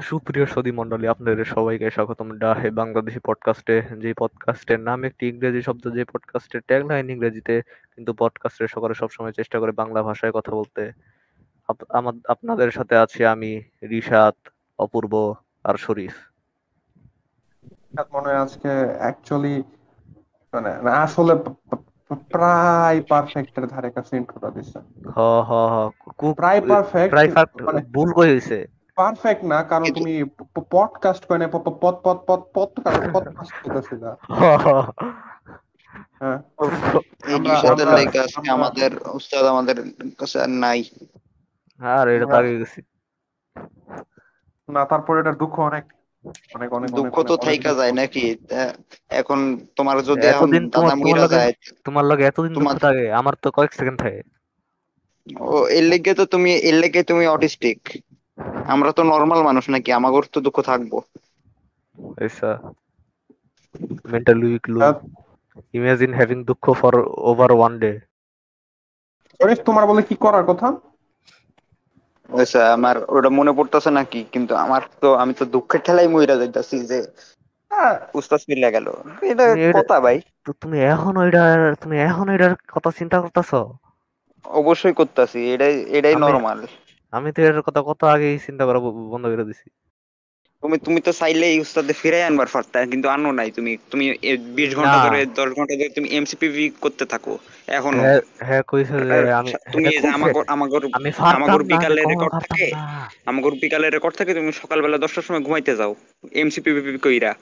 সুপ্রিয় সদী মণ্ডলী আপনাদের সবাইকে স্বাগতম। ডাহে বাংলাদেশি পডকাস্টে যে পডকাস্টের নাম একটি ইংরেজি শব্দ যে পডকাস্টের ট্যাগলাইন ইংরেজিতে কিন্তু পডকাস্টের সকলে সবসময় চেষ্টা করে বাংলা ভাষায় কথা বলতে। আপ- আমা- আপনাদের সাথে আছি আমি রিশাদ অপূর্ব আর শরীফ। মনে হয় আজকে অ্যাকচুয়ালি মানে আসলে প্রায় পারফেক্টের ধারে কাছে ইন্ট্রোটা দিচ্ছে হ হ হ। প্রায় পারফেক্ট প্রায় মানে ভুল কই হয়েছে পারফেক্ট না কারণ তুমি পডকাস্ট করে না পদ পদ পদ পদ পডকাস্ট করতেছি না। হ্যাঁ। আমাদের উস্তাদ আমাদের কাছে আর নাই। আর এটা তো আগে গেছি। না তারপরে এটা দুঃখ অনেক অনেক অনেক দুঃখ তো থাইকা যায় নাকি? আহ, এখন তোমার যদি এখন এতদিন তোমার- যায় তোমার লগে এতদিন দুঃখ তোমার- থাকে আমার তো কয়েক সেকেন্ড থাকে। ও এর লেগে তো তুমি এর লেগে তুমি অটিস্টিক আমরা তো নর্মাল মানুষ নাকি? আমাগর তো দুঃখ থাকব। ऐसा mentally weak look. হ্যাঁ। Imagine having দুঃখ for over one day. শরীফ, তোমার বলে কি করার কথা? আচ্ছা আমার ওটা মনে পড়তেছে নাকি? কিন্তু আমার তো আমি তো দুঃখের ঠেলাই মইরা যাইতাছি যে উস্তাদ মিলে গেল। এটা কথা ভাই। তো তুমি এখন ওইটার তুমি এখন ওইটার কথা চিন্তা করতেছ? অবশ্যই করতেছি। এটাই এটাই নরমাল আমি তো এটার কথা কত আগেই চিন্তা করা বন্ধ করে দিছি। তুমি তুমি তো চাইলে এই উস্তাদে ফিরাই আনবার পারতা কিন্তু আনো নাই তুমি। তুমি বিশ ঘণ্টা ধরে দশ ঘণ্টা ধরে তুমি এমসিপিভি করতে থাকো এখনও। হ্যাঁ হ্যাঁ কইছে যে আমি তুমি হ্যাঁ আমাগর আমাগর আমি আমাগর বিকালে রেকর্ড থাকে। আমাগর বিকালে রেকর্ড থাকে তুমি সকালবেলা দশটার সময় ঘুমাইতে যাও। এমসিপিভি কইরা।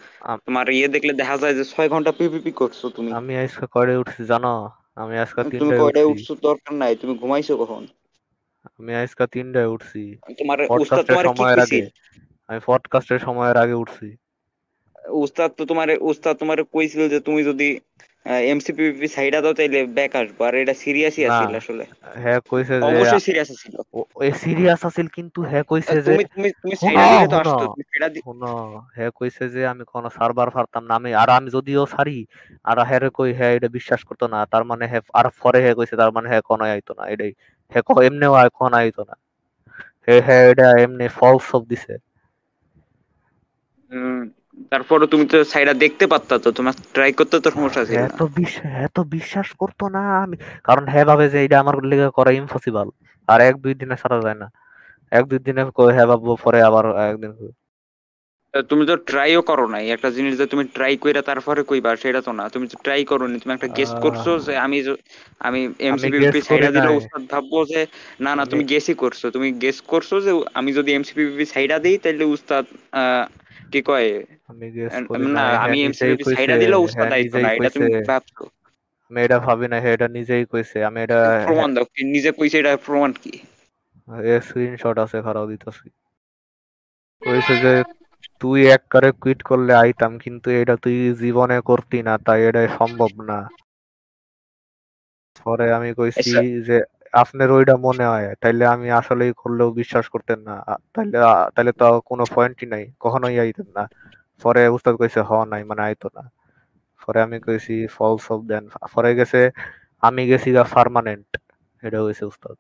তোমার ইয়ে দেখলে দেখা যায় যে ছয় ঘণ্টা পিপিপি করছ তুমি। আমি আজকে কয়ডে উঠছি জানো? আমি আজকে তুমি তিনটায় উঠছো দরকার নাই তুমি ঘুমাইছো কখন? আমি আজকে তিনটায় উঠছি। তোমার উস্তাদ তোমার কি আগে আমি পডকাস্টের সময়ের আগে উঠছি। উস্তাদ তো তোমার উস্তাদ তোমার কইছিল যে তুমি যদি এমসিপিপি সাইডা দাও তাইলে ব্যাক আসব। আর এটা সিরিয়াসই না। আছিল আসলে। হ্যাঁ কইছে যে অবশ্যই সিরিয়াস আছিল সিরিয়াস আছিল কিন্তু হ্যাঁ কইছে যে তুমি তুমি সাইডা দিলে তো। আসতো সাইডা দি শোনো হ্যাঁ কইছে যে আমি কোনো সার্ভার পারতাম না আমি আর আমি যদিও সারি আর হ্যাঁ কই হ্যাঁ এটা বিশ্বাস করতো না তার মানে হ্যাঁ আর পরে হ্যাঁ কইছে তার মানে হ্যাঁ কোনো আইতো না এটাই। হ্যাঁ ক এমনিও কোন আইতো না। হ্যাঁ হ্যাঁ এটা এমনি ফলস সব দিছে। তারপরে তুমি তো সাইডা দেখতে পারতা তো তোমার ট্রাই করতে তো সমস্যা ছিল হ্যাঁ না। তো বিশ্বাস হ্যাঁ তো বিশ্বাস করতো না আমি। কারণ হ্যাঁ ভাবে যে এটা আমার লেগে করা ইম্পসিবল আর এক দুই দিনে ছাড়া যায় না। এক দুই দিনে হ্যাঁ ভাববো পরে আবার একদিন তুমি তো ট্রাইও করো নাই। একটা জিনিস যে তুমি ট্রাই কইরা তারপরে কইবা সেটা তো না। তুমি তো ট্রাই করো নি তুমি একটা গেস করছ যে আমি আমি এমসিপিপি সাইডা দিলে। উস্তাদ ভাববো যে না না তুমি গেসই করছ। তুমি গেস করছ যে আমি যদি এমসিপিপি সাইডা দেই তাহলে উস্তাদ আহ, কি কয়? না হ্যাঁ আমি এমসিপিপি সাইডা দিলে উস্তাদ হ্যাঁ আইতো না। এটা তুমি ভাবছ। আমি এটা ভাবি না হ্যাঁ এটা নিজেই কইছে। আমি এটা প্রমাণ দাও কি নিজে কইছে এটা প্রমাণ কি? এ স্ক্রিনশট আছে খারাপ দিতেছি। কইছে যে তুই এক করে কুইট করলে আইতাম কিন্তু এটা তুই জীবনে করতি না তাই এটা সম্ভব না। পরে আমি কইছি আচ্ছা। যে আপনার ওইটা মনে হয় তাইলে আমি আসলেই করলেও বিশ্বাস করতেন না। তাইলে তাইলে তো কোনো পয়েন্টই নাই কখনোই আইতেন না। পরে উস্তাদ কইছে হ নাই মানে আইতো না। পরে আমি কইছি ফলস অফ দেন পরে গেছে আমি গেছি গা পার্মানেন্ট এটা হইছে উস্তাদ।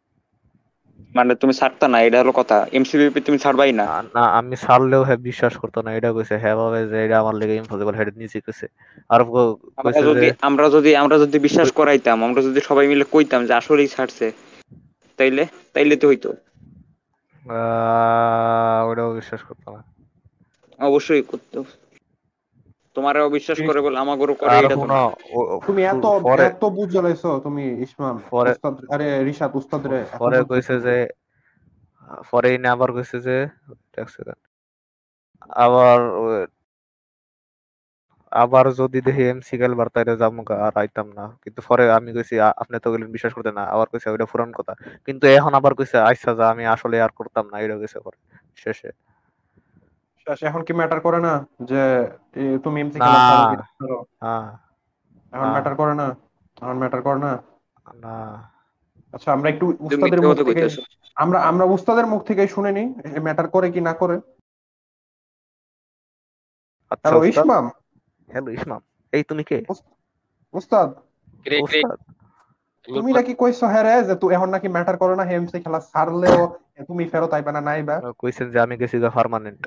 মানে তুমি ছাড়তা না এটা হলো কথা। এমসিপিপি তুমি ছাড়বাই না। না আমি ছাড়লেও হ্যাঁ বিশ্বাস করতো না এটা কইছে হ্যাঁ ভাবে যে এটা আমার লেগে ইম্পসিবল হেড নিচে কইছে। আর কইছে যদি আমরা যদি আমরা যদি বিশ্বাস করাইতাম আমরা যদি সবাই মিলে কইতাম যে আসলেই ছাড়ছে তাইলে তাইলে তো হইতো। আহ, ওটাও বিশ্বাস করতো না। অবশ্যই করতো। তোমার অবিশ্বাস করে বলে আমাগরও করে এটা না। তুমি। এত এত বুঝে লাইছো তুমি ইসমাম পরে- উস্তাদ আরে রিশাদ উস্তাদ রে পরে কইছে যে পরে এনে আবার কইছে যে এক আবার আবার যদি দেখি এমসি খেলবার তাইলে যাব গা, আর আইতাম না। কিন্তু পরে আমি কইছি আপনি তো গেলেন বিশ্বাস করতে না। আবার কইছে ওইটা পুরান কথা। কিন্তু এখন আবার কইছে আইসা যা আমি আসলে আর করতাম না। এটা কইছে পরে শেষে। শেষ, এখন কি ম্যাটার করে না যে তুমি এমসি। কি না। হ্যাঁ এখন ম্যাটার করে না? এখন ম্যাটার করে না? না। আচ্ছা আমরা একটু উস্তাদের মুখ থেকে আমরা আমরা উস্তাদের মুখ থেকে শুনে নি ম্যাটার করে কি না করে। আচ্ছা হ্যালো ইসমাম? হ্যালো ইসমাম। এই তুমি কে? উস্তাদ? তুমি নাকি কইছো হ্যাঁ রে যে তুই এখন নাকি ম্যাটার করে না এমসি খেলা ছাড়লেও তুমি ফেরত আইবা না নাইবা? কইছেন যে আমি গেছি গা পার্মানেন্ট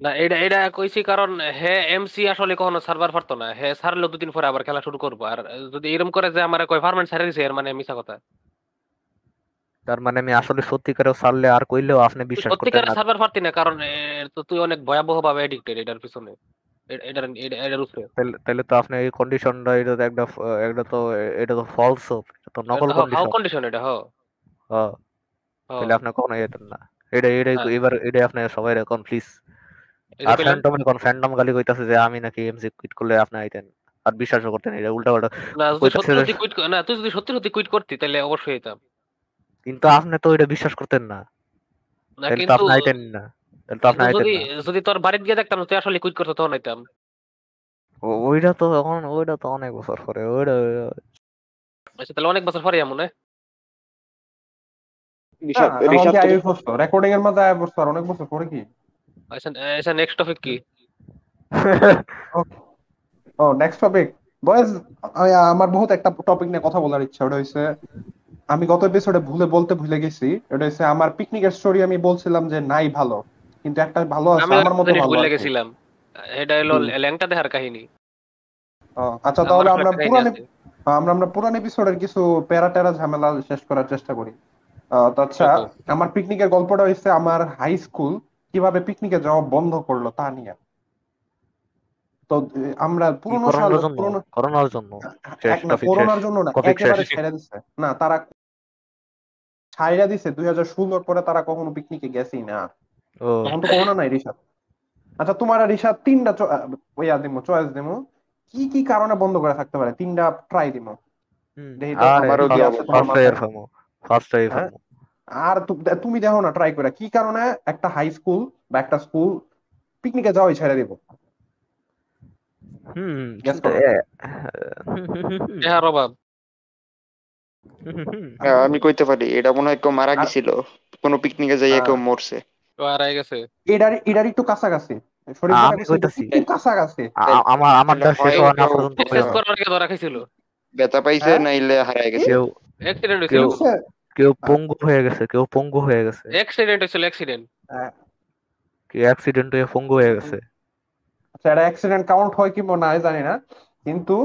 না এটা এটা কইছি কারণ হে এমসি আসলে কখনো সার্ভার পারতো না। হে সারলো দুদিন পরে আবার খেলা শুরু করব। আর যদি এরকম করে যে আমার কয় ফার্মেন্ট সারে দিছে এর মানে মিছা কথা। তার মানে আমি আসলে সত্যিকারেও ছাড়লে আর কইলেও আপনি বিশ্বাস সত্যিকার না। সার্ভার পারতি না কারণ তো তুই অনেক ভয়াবহ ভাবে এডিক্টেড এটার পিছনে। এটার এটার উপরে। তাহলে তো আপনি এই কন্ডিশনটা এটা তো একটা একটা তো এটা তো ফলস এটা তো নকল কন্ডিশন হাউ কন্ডিশন এটা হ্যাঁ হ। তাহলে আপনি কখনো যেতেন না। এটা এটা হ্যাঁ। এবার এটা আপনি সবাই এখন প্লিজ আর ফ্যান্টম এখন ফ্যান্টম গালি কইতাছে যে আমি নাকি এমসি কুইট করলে আপনি আইতেন। আর বিশ্বাসও করতেন এটা উল্টা পাল্টা না তুই যদি সত্যি সত্যি কুইট করতি তাহলে অবশ্যই হইতাম। কিন্তু আপনি তো এটা বিশ্বাস করতেন না। না তাহলে তো আপনি আইতেন না। তাহলে তো আপনি আইতেন যদি যদি তোর বাড়িতে গিয়ে দেখতাম তুই আসলে কুইট করতে তখন হইতাম। ও- ওইটা তো এখন ওইটা তো অনেক বছর পরে ওইটা আচ্ছা তাহলে অনেক বছর পরে এমন হ্যাঁ, রেকর্ডিং এর মধ্যে অনেক বছর পরে কি? নেক্সট টপিক কি? ও নেক্সট টপিক বয়েজ আমার বহুত একটা টপিক নিয়ে কথা বলার ইচ্ছা। ওটা হইছে আমি গত এপিসোডে ভুলে বলতে ভুলে গেছি। এটা হচ্ছে আমার পিকনিকের স্টোরি আমি বলছিলাম যে নাই ভালো। কিন্তু একটা ভালো আছে আমার মতো ভালো ভুলে গেছিলাম। এটা হলো ল্যাংটা দেখার কাহিনী। আচ্ছা তাহলে আমরা পুরান আমরা আমরা পুরান এপিসোডের কিছু প্যারা ট্যারা ঝামেলা শেষ করার চেষ্টা করি। আচ্ছা আমার পিকনিকের গল্পটা হচ্ছে আমার হাই স্কুল কীভাবে পিকনিকে যাওয়া বন্ধ করল তা নিয়ে। তো আমরা পুরোনো সাল করোনার জন্য। করোনার জন্য না করোনার জন্য না একেবারে দিছে। না তারা ছাইরা দিছে দুই হাজার ষোলোর পরে তারা কখনো পিকনিকে গেছেই না। তখন তো করোনা নাই রিসাদ আচ্ছা তোমার রিসাদ তিনটা ওইয়া দিমো চয়েস দিমো। কি কি কারণে বন্ধ করে থাকতে পারে? তিনটা ট্রাই দিমো। ফার্স্ট ফার্স্ট হ্যাঁ? আর তুমি দেখো না ট্রাই করে। কি কারণে? একটা হাই স্কুল বা একটা স্কুল পিকনিকে যাওয়াই ছেড়ে দিব। হুম হুম। হ্যাঁ, আমি কইতে পারি এটা মনে হয় কেউ মারা গেছিল। কোনো পিকনিকে হ্যাঁ। কেউ মরছে। তো গেছে। এটার এটার একটু কাছাকাছি। শরীর আমি কইতাছি। কাছাকাছি। আ- আমার আমারটা শেষ হয় না পর্যন্ত শেষ করার আগে ধরা খাইছিল। ব্যথা পাইছে হ্যাঁ? নাইলে হারায় গেছে। কেউ কেউ পঙ্গু হয়ে গেছে কেউ পঙ্গু হয়ে গেছে। অ্যাক্সিডেন্ট হয়েছিল অ্যাক্সিডেন্ট কেউ অ্যাক্সিডেন্ট হয়ে পঙ্গু হয়ে গেছে। আচ্ছা এটা অ্যাক্সিডেন্ট কাউন্ট হয় কি না জানি না। কিন্তু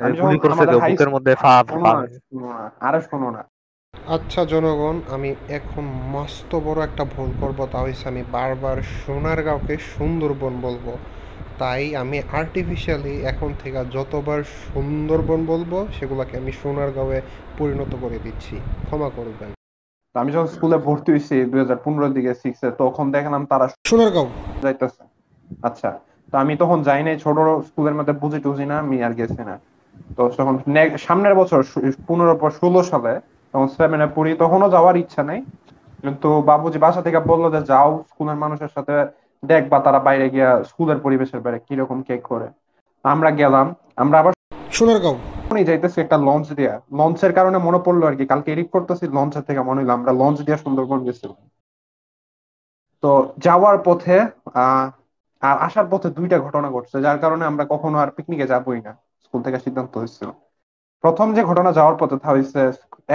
আমি গুলি যখন করছে আমাদের কেউ হাই বুকের মধ্যে ফা ফা আরে শোনো না। আচ্ছা জনগণ আমি এখন মস্ত বড় একটা ভুল করব তা হচ্ছে আমি বারবার সোনারগাঁওকে সুন্দরবন বলব। তাই আমি আর্টিফিশিয়ালি এখন থেকে যতবার সুন্দরবন বলব সেগুলোকে আমি সোনারগাঁওয়ে পরিণত করে দিচ্ছি। ক্ষমা করবেন আমি যখন স্কুলে ভর্তি হয়েছি দুই হাজার পনেরোর দিকে সিক্সে তখন দেখলাম তারা সোনারগাঁও। যাইতেছে। আচ্ছা তো আমি তখন যাই নাই ছোট স্কুলের মধ্যে বুঝি টুঝি না আমি আর গেছি না। তো তখন সামনের বছর পনেরো পর ষোলো সালে তখন সেভেনে পড়ি তখনও যাওয়ার ইচ্ছা নেই। কিন্তু বাবুজি বাসা থেকে বলল যে যাও স্কুলের মানুষের সাথে দেখবা তারা বাইরে গিয়া স্কুলের পরিবেশের বাইরে কীরকম কেক করে। আমরা গেলাম আমরা আবার সোনারগাঁও। তখনই যাইতেছি একটা লঞ্চ দিয়া। লঞ্চের কারণে মনে পড়ল আর কি, কালকে এডিট করতেছি লঞ্চের থেকে মনে হইল আমরা লঞ্চ দিয়া সুন্দরবন গেছিলাম। তো যাওয়ার পথে আর আসার পথে দুইটা ঘটনা ঘটছে, যার কারণে আমরা কখনো আর পিকনিকে যাবোই না, স্কুল থেকে সিদ্ধান্ত হয়েছিল। প্রথম যে ঘটনা যাওয়ার পথে তা হয়েছে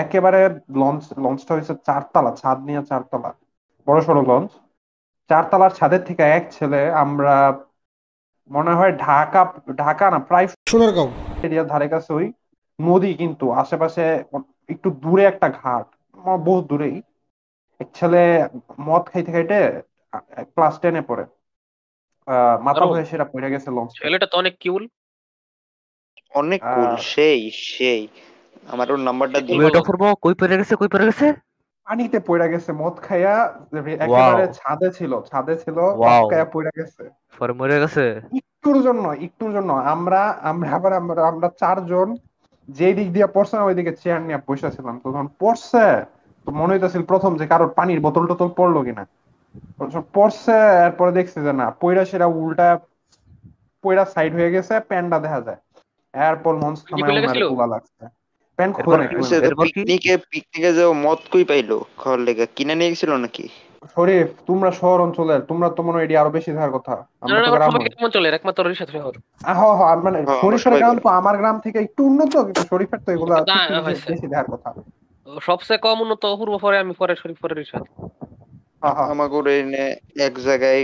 একেবারে লঞ্চ লঞ্চটা হয়েছে চারতলা, ছাদ নিয়ে চারতলা, বড় সড়ো লঞ্চ চারতলার ছাদের থেকে এক ছেলে, আমরা মনে হয় ঢাকা ঢাকা না, প্রায় সোনারগাঁও। এরিয়ার ধারে কাছে ওই নদী কিন্তু আশেপাশে একটু দূরে একটা ঘাট বহু দূরেই। এক ছেলে মদ খাইতে খাইতে ক্লাস টেনে পড়ে। মাথা হয়ে সেটা পড়ে গেছে লঞ্চ ছেলেটা তো অনেক কিউল অনেক কুল সেই সেই। আমার ওর নাম্বারটা ওটা করব কই পড়ে গেছে কই পড়ে গেছে? পানিতে পড়ে গেছে মদ খাইয়া একেবারে ছাদে ছিল ছাদে ছিল Wow. খাইয়া পড়ে গেছে। পরে মরে গেছে? একটুর জন্য একটুর জন্য। আমরা আমরা আবার আমরা আমরা চারজন যে দিক দিয়ে পড়ছে না ওইদিকে চেয়ার নিয়ে বসেছিলাম তো তখন পড়ছে তো মনে হইতেছিল প্রথম যে কারোর পানির বোতল টোতল পড়ল কিনা। পড়ছে এরপরে দেখছি যে না পয়রা সেটা উল্টা পয়রা সাইড হয়ে গেছে প্যান্ডা দেখা যায়। এরপর? তোলা লাগছে। প্যান্ট খুলে? পিকনিকে পিকনিকে যাও মদ কই পাইলো? খাওয়ার লেগে কিনে নিয়ে গেছিল নাকি? শরীফ তোমরা শহর অঞ্চলের তোমরা তো মনে হয় আরও বেশি থাকার কথা। আমরা তো আমার গ্রাম সবাই একমাত্র রিসাদ শহর। আহ হ, মানে হ্যাঁ, শরীফের গ্রাম তো আমার গ্রাম থেকে একটু উন্নত কিন্তু শরীফের তো এগুলা বেশি- দেখার কথা। সবচেয়ে কম উন্নত পূর্ব পরে আমি পরে শরীফ পরে রিসাদ হ্যাঁ, হ্যাঁ। এনে এক জায়গায়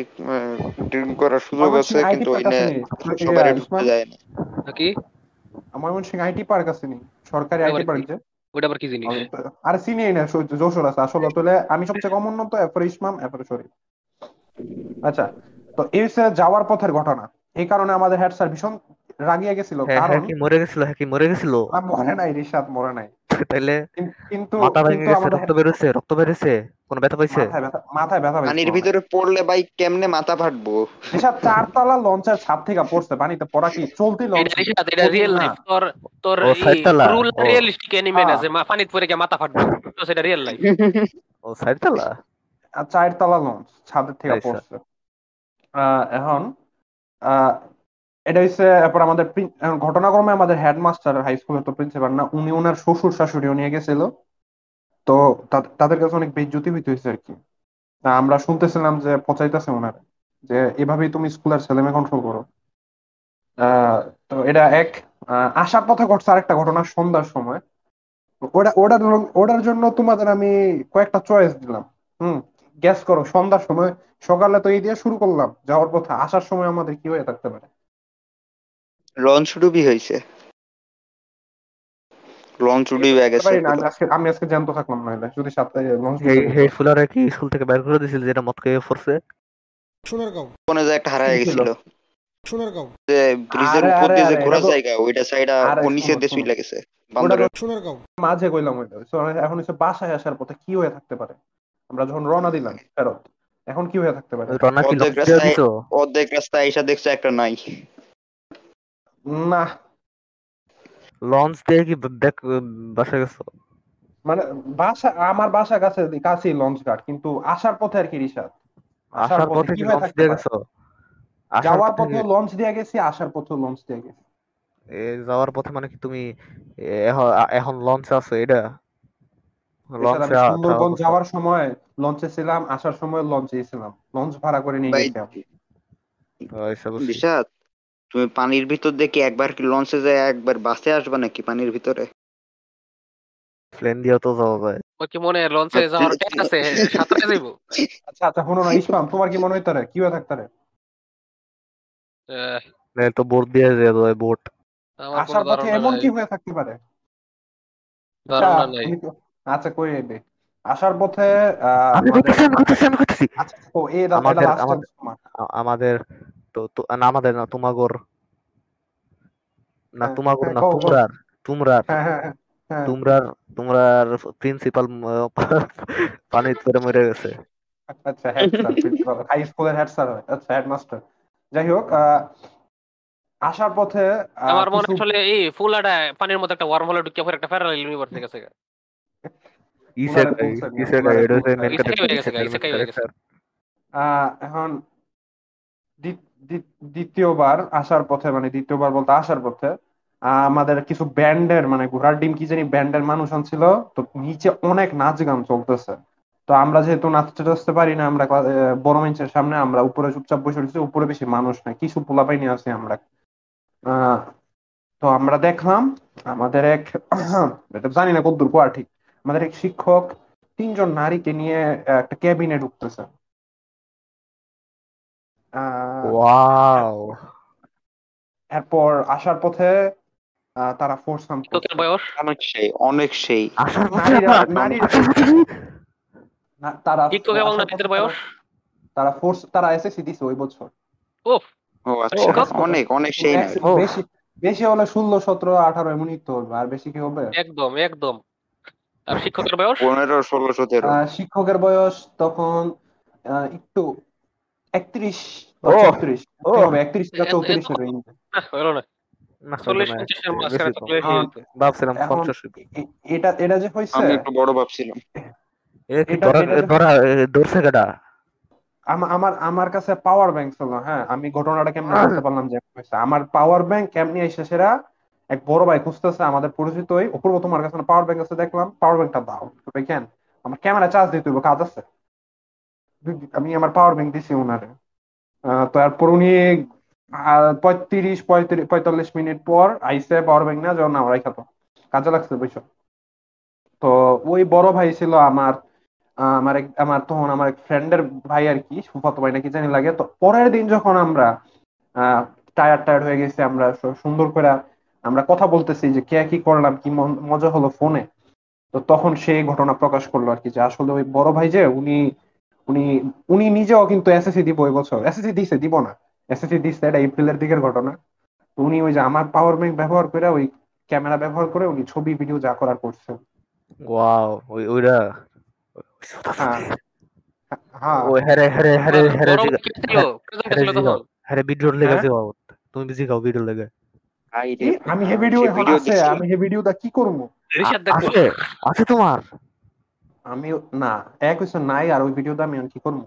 ড্রিম করার সুযোগ আছে কিন্তু পার্ক এনে নি? কি, যায় না। নাকি? ময়মনসিংহ আইটি পার্ক আছে নি? সরকারি আইটি পার্ক? যে। ওটা কি জিনিস? আর চিনি না যশোর আছে। আসলে তোলে আমি সবচেয়ে কম উন্নত, এরপরে ইসমাম এরপরে শরীফ। আচ্ছা তো এই যাওয়ার পথের ঘটনা। এই কারণে আমাদের হেড স্যার ভীষণ রাগিয়ে গেছিল হ্যাঁ কারণ হ্যাঁ কি মরে গেছিল হ্যাঁ কি মরে গেছিল? মরে নাই রিশাদ মরে নাই। তাইলে কিন্তু মাথা ভেঙে গেছে রক্ত বেরোছে রক্ত বেরোছে কোনো ব্যথা পাইছে? মাথায় ব্যথা মাথায় ব্যথা পানির ভিতরে পড়লে ভাই কেমনে মাথা ফাটবো? রিশাদ চারতলা লঞ্চের ছাদ থেকে পড়ছে পানিতে পড়া কি চলতি লঞ্চ? এটা রিশাদ, এটা রিয়েল। লাইফ তোর তোর রুল রিয়েলিস্টিক অ্যানিমে না হ্যাঁ। যে মা- পানিতে পড়ে গিয়ে মাথা ফাটবো তো সেটা রিয়েল লাইফ ও সাইড তালা আর চারতলা লঞ্চ ছাদের থেকে আচ্ছা। পড়ছে। আহ, এখন আহ, এটা হচ্ছে এরপর আমাদের ঘটনাক্রমে আমাদের হেডমাস্টার হাই স্কুলের তো প্রিন্সিপাল না, উনি ওনার শ্বশুর শাশুড়িও নিয়ে গেছিল। তো তাদের কাছে অনেক বেজ্জতি হইতে হয়েছে আর কি। আমরা শুনতেছিলাম যে, পচাইতেছে ওনারা যে এভাবেই তুমি স্কুলের ছেলেমেয়ে কন্ট্রোল করো। তো এটা এক আসার পথে ঘটছে আরেকটা ঘটনা সন্ধ্যার সময়। ওটা ওটার ওটার জন্য তোমাদের আমি কয়েকটা চয়েস দিলাম। হুম গ্যাস করো, সন্ধ্যার সময় সকালে তো এই দিয়ে শুরু করলাম, যাওয়ার পথে আসার সময় আমাদের কি হয়ে থাকতে পারে? লঞ্চ ডুবি হয়েছে লঞ্চ ডুবি বুঝতে গেছে না, আমি আজকে জ্যান্ত থাকলাম নাহলে যদি সপ্তাহে লঞ্চ হেই ফুলারে কি স্কুল থেকে বের করে দিছিল যেটা মত খেয়ে পড়ছে? সোনারগাঁও। কোনে যে একটা হারায়? গেছিল। সোনারগাঁও। যে ব্রিজের উপর দিয়ে যে ঘোরার জায়গা ওইটা সাইডা ও নিচে দিয়ে শুই লাগেছে বান্দরের সোনারগাঁও। মাঝে কইলাম ওইটা এখন হচ্ছে বাসায় আসার পথে কি হয়ে থাকতে পারে? আমরা যখন রওনা দিলাম ফেরত এখন কি হয়ে থাকতে পারে? রনা কি অর্ধেক দিয়ে রাস্তায়- দিছো? অর্ধেক রাস্তা এসে দেখছে একটা নাই। না। লঞ্চ দিয়ে কি ব্যাক বাসা গেছো? মানে বাসা আমার বাসা কাছে কাছেই লঞ্চ ঘাট কিন্তু আসার পথে আর কি রিসাদ আসার পথে কি লঞ্চ দিয়ে গেছো? যাওয়ার পথে পথে লঞ্চ দিয়ে গেছি আসার পথেও লঞ্চ দিয়ে গেছি। এ, যাওয়ার পথে মানে কি তুমি এখন এখন লঞ্চে আছো এটা লঞ্চে সুন্দরবন যাওয়ার সময় লঞ্চে ছিলাম আসার সময় লঞ্চে ছিলাম। লঞ্চ ভাড়া করে নিয়ে বিষাদ তুমি পানির ভিতর দেখি একবার কি লঞ্চে যায় একবার বাসে আসবে নাকি পানির ভিতরে? প্লেন দিয়ে তো যাওয়া যায়। ওর কি মনে হয় লঞ্চে যাওয়ার ট্যান আছে? সাঁতরে যাইবো? আচ্ছা আচ্ছা শোনো না ইসমাম তোমার কি মনে হইতে পারে কি হয়ে থাকতে পারে আহ, তো বোট দিয়ে যায় বোট আমার আসার পথে এমন কি হয়ে থাকতে পারে? ধারণা আচ্ছা, আচ্ছা কই যাবে আসার পথে আমাদের- আচ্ছা আমাদের- তো তো- না আমাদের না তোমাগর। না হ্যাঁ, তোমাগর হ্যাঁ, না। তোমরার তোমরার। হ্যাঁ তোমরার তোমরার প্রিন্সিপাল পানি করে মরে গেছে। আচ্ছা হেড স্যার প্রিন্সিপাল হাই স্কুলের হেড স্যার আচ্ছা হেডমাস্টার যাই হোক আসার পথে আমার মনে আসলে এই ফুলাটা পানির মধ্যে একটা ওয়ার্ম হলে ঢুকিয়ে পরে একটা প্যারালাল ইউনিভার্স থেকে গেছে এটা মেন এখন দ্বিতীয়বার আসার পথে মানে দ্বিতীয়বার বলতে আসার পথে আমাদের কিছু ব্যান্ডের মানে ঘোড়ার ডিম কি জানি ব্যান্ডের মানুষ ছিল, তো নিচে অনেক নাচ গান চলতেছে। তো আমরা যেহেতু নাচতে টাচতে পারি না, আমরা বড় মঞ্চের সামনে আমরা উপরে চুপচাপ বসে রয়েছি, উপরে বেশি মানুষ নাই, কিছু পোলাপাই নিয়ে আছি আমরা। তো আমরা দেখলাম, আমাদের এক, এটা জানি না কতদূর কোয়া ঠিক, আমাদের এক শিক্ষক তিনজন নারীকে নিয়ে, একটা ক্যাবিনে ঢুকতেছে। ওয়াও। এরপর আসার পথে আহ, তারা ফোর্স কাম বয়স? অনেক সেই অনেক সেই। আসার তারা পথে বয়স? তারা ফোর্স তারা এসএসসি দিছে ওই বছর। ও ও আচ্ছা অনেক অনেক সেই না বেশি বেশি হলে ষোলো সতেরো আঠারো এমনই তো হবে আর বেশি কি হবে? একদম একদম। আর শিক্ষকের বয়স? পনেরো ষোলো সতেরো। শিক্ষকের বয়স তখন আহ, একটু একত্রিশ চৌত্রিশ। চৌত্রিশ হ্যাঁ। এটা এটা যে হয়েছে আমি একটু বড় ভাবছিলাম। আমার আমার কাছে পাওয়ার ব্যাংক ছিল হ্যাঁ। আমি ঘটনাটা কেমনে বুঝতে পারলাম যে আমার পাওয়ার ব্যাংক কেমনি এসে সেরা এক বড় ভাই খুঁজতেছে আমাদের পরিচিতই অপূর্ব তোমার কাছে পাওয়ার ব্যাংক আছে দেখলাম। পাওয়ার ব্যাংকটা দাও। তো কেন আমার ক্যামেরা চার্জ দিতে হইব কাজ আছে। আমি আমার পাওয়ার ব্যাংক দিছি ওনারে আহ, তো এরপর উনি পঁয়ত্রিশ পঁয়ত্রিশ পঁয়তাল্লিশ মিনিট পর আইসে পাওয়ার ব্যাংক না যখন আমরা খাতো কাজে লাগছে বুঝছ? তো ওই বড় ভাই ছিল আমার আমার এক আমার তখন আমার এক ফ্রেন্ডের ভাই আর কি ফুফাতো ভাই নাকি জানি লাগে। তো পরের দিন যখন আমরা টায়ার টায়ার্ড হয়ে গেছি আমরা সুন্দর করে আমরা কথা বলতেছি যে কে কি করলাম কি মজা হলো ফোনে। তো তখন সেই ঘটনা প্রকাশ করল আর কি যে আসলে ওই বড় ভাই যে উনি উনি উনি নিজেও কিন্তু এসএসসি দিব ওই বছর। এসএসসি দিছে দিব না। এসএসসি দিচ্ছে এটা এপ্রিলের দিকের ঘটনা। তো উনি ওই যে আমার পাওয়ার ব্যাংক ব্যবহার করে ওই ক্যামেরা ব্যবহার করে উনি ছবি ভিডিও যা করার করছে। ওয়াও ওই ওইরা হ্যাঁ। হ্যাঁ। ও হ্যারে হ্যারে হ্যারে ছিল হ্যারে হ্যারে ভিডিওর লেগে হ্যাঁ? জিগাও তুমি জিগাও ভিডিওর লেগে? ভাই কি? আমি হে ভিডিও এখন আছে আমি হে ভিডিওটা কি করব? আছে আছে তোমার। আমি না এক হইছে নাই আর ওই ভিডিওটা আমি কি করব?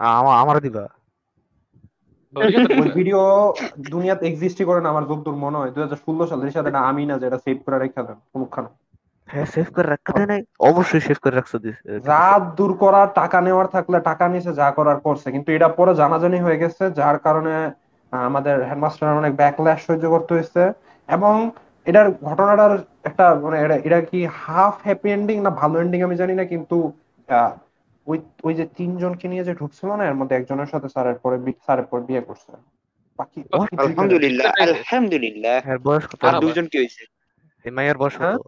আমার আমার দিবা। ওই ভিডিও দুনিয়াতে এক্সিস্টই করে না আমার যতদূর মনে হয়। দুই হাজার ষোলো সালের সাথে না আমি না যেটা সেভ করে রেখে দেন কোনখানে। হ্যাঁ সেভ করে রাখতে দেয় নাই। অবশ্যই সেভ করে রাখছো দিস যা দূর করার টাকা নেওয়ার থাকলে টাকা নিছে যা করার করছে। কিন্তু এটা পরে জানাজানি হয়ে গেছে যার কারণে আমাদের হেডমাস্টার অনেক ব্যাকল্যাশ সহ্য করতে হয়েছে এবং এটার ঘটনাটার একটা মানে এটা কি হাফ হ্যাপি এন্ডিং না ভালো এন্ডিং আমি জানি না কিন্তু ওই ওই যে তিনজনকে নিয়ে যে ঢুকছিল না এর মধ্যে একজনের সাথে স্যারের পরে স্যারের পরে বিয়ে করছে বাকি আলহামদুলিল্লাহ আলহামদুলিল্লাহ হ্যাঁ বয়স কত আর আবার। কি বয়স হ্যাঁ? কত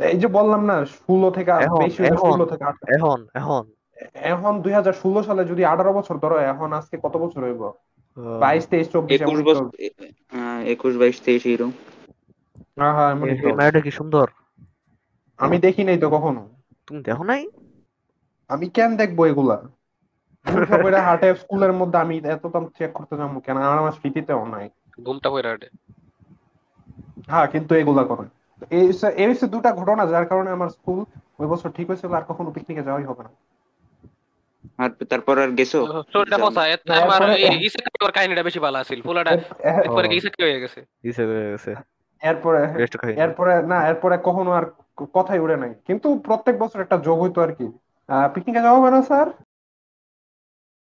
এই যে বললাম না ষোলো থেকে এখন, বেশি হইলে এখন। ষোলো থেকে এখন এখন এখন দুই হাজার ষোলো সালে যদি আঠারো বছর ধরো এখন আজকে কত বছর হইব আহ, বাইশ তেইশ চব্বিশ একুশ এমনই বছর তো। আহ, একুশ বাইশ তেইশ এরকম কি সুন্দর? আমি দেখি নাই তো কখনো। তুমি দেখো নাই? আমি কেন দেখব এগুলা? হাটে স্কুলের মধ্যে আমি এত দাম চেক করতে যাব কেন? আর আমার স্মৃতিতেও নাই। ঘুমটা হয়ে রাটে হ্যাঁ কিন্তু এগুলা করে। এই হচ্ছে- এই হচ্ছে দুটা ঘটনা যার কারণে আমার স্কুল ওই বছর ঠিক হয়েছিল আর কখনো পিকনিকে যাওয়াই হবে না। আর তারপর আর গেছো? স্টোরিটা আমার কাহিনীটা বেশি ভালো আছিল পুলাটা হয়ে গেছে? হয়ে গেছে? এরপরে এরপরে না এরপরে কখনো আর কথাই উড়ে নাই। কিন্তু প্রত্যেক বছর একটা যোগ হইতো আর কি। পিকনিকে যাওয়া হবে না স্যার?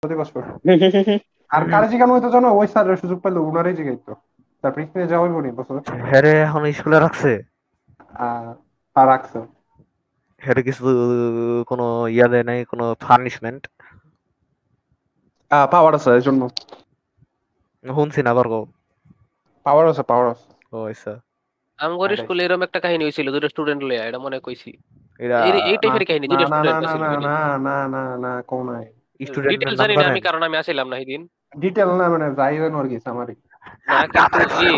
প্রতি বছর। আর কারে জিজ্ঞানো হইতো জানো? ওই স্যারের সুযোগ পেলে উনারই জিগাইতো। তার পিকনিকে বছর? হ্যাঁ রে এখন স্কুলে রাখছে। আর রাখছে। হ্যাঁ কিছু কোনো ইয়া দেয় নাই কোনো পানিশমেন্ট পাওয়ার আছে এই জন্য শুনছি না পাওয়ার আছে পাওয়ার আছে। ও আচ্ছা। আমগর। স্কুলে এরকম একটা কাহিনী হয়েছিল দুটো স্টুডেন্ট লইয়া এটা মনে কইছি। এই- টাইপের কাহিনী দুটো স্টুডেন্ট না না না না না কোন নাই। স্টুডেন্ট ডিটেল জানি না আমি কারণ আমি আসিলাম না সেদিন ডিটেল না মানে আর কিন্তু ই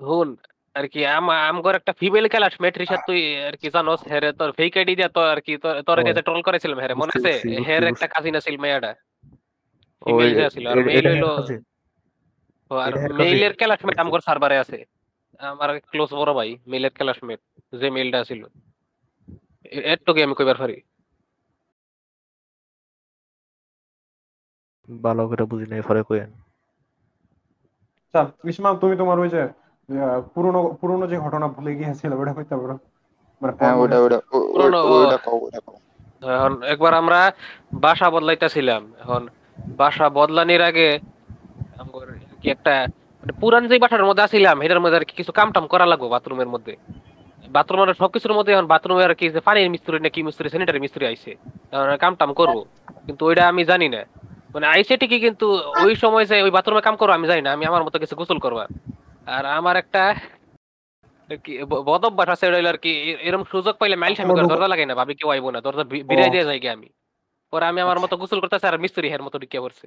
হুন আর কি আমগর একটা ফিমেল ক্লাসমেট রিসাদ তুই আর কি জানোস হেরে তোর ফেক আইডি দিয়া তো আর কি তোর-। যে ট্রল করেছিলাম হেরে মনে আছে? হের। একটা কাজিন আছিল মেয়াটা। ফিমেল আছিল আর মেল হইল আর মেইলের ক্লাসমেট আমগর সার্ভারে আছে। আমার ক্লোজ বড় ভাই মেইলের ক্লাসমেট যে মেইলটা ছিল আমি কইবার পারি? ভালো করে বুঝি নাই পরে কইেন আচ্ছা ইসমাম তুমি তোমার ওই যে পুরনো পুরনো যে ঘটনা ভুলে গিয়েছিল ওটা কইতে পারো? এখন একবার আমরা বাসা বদলাইতেছিলাম। এখন বাসা বদলানির আগে কি একটা মানে পুরান যে বাসার মধ্যে আছিলাম এটার মধ্যে আর কি কিছু কাম টাম করা লাগবো বাথরুমের মধ্যে। বাথরুমের সবকিছুর মধ্যে এখন বাথরুমে আর কি যে পানির মিস্ত্রি না কি মিস্ত্রি স্যানিটারি মিস্ত্রি আইছে। কাম টাম করব কিন্তু ওইটা আমি জানি না। মানে আইসে ঠিকই কিন্তু ওই সময় যে ওই বাথরুমে কাম করব আমি জানি না আমি আমার মতো কিছু গোসল করবা আর। আমার একটা কি ব- বদ আছে ওটা আর কি এরকম সুযোগ পাইলে মাইল করে দরজা লাগাই না ভাবি কেউ আইবো না দরজা বিরাই দিয়ে যাই আমি। পরে আমি আমার মতো গোসল করতেছি আর মিস্ত্রি হের মতো ঢুকিয়ে পড়ছে।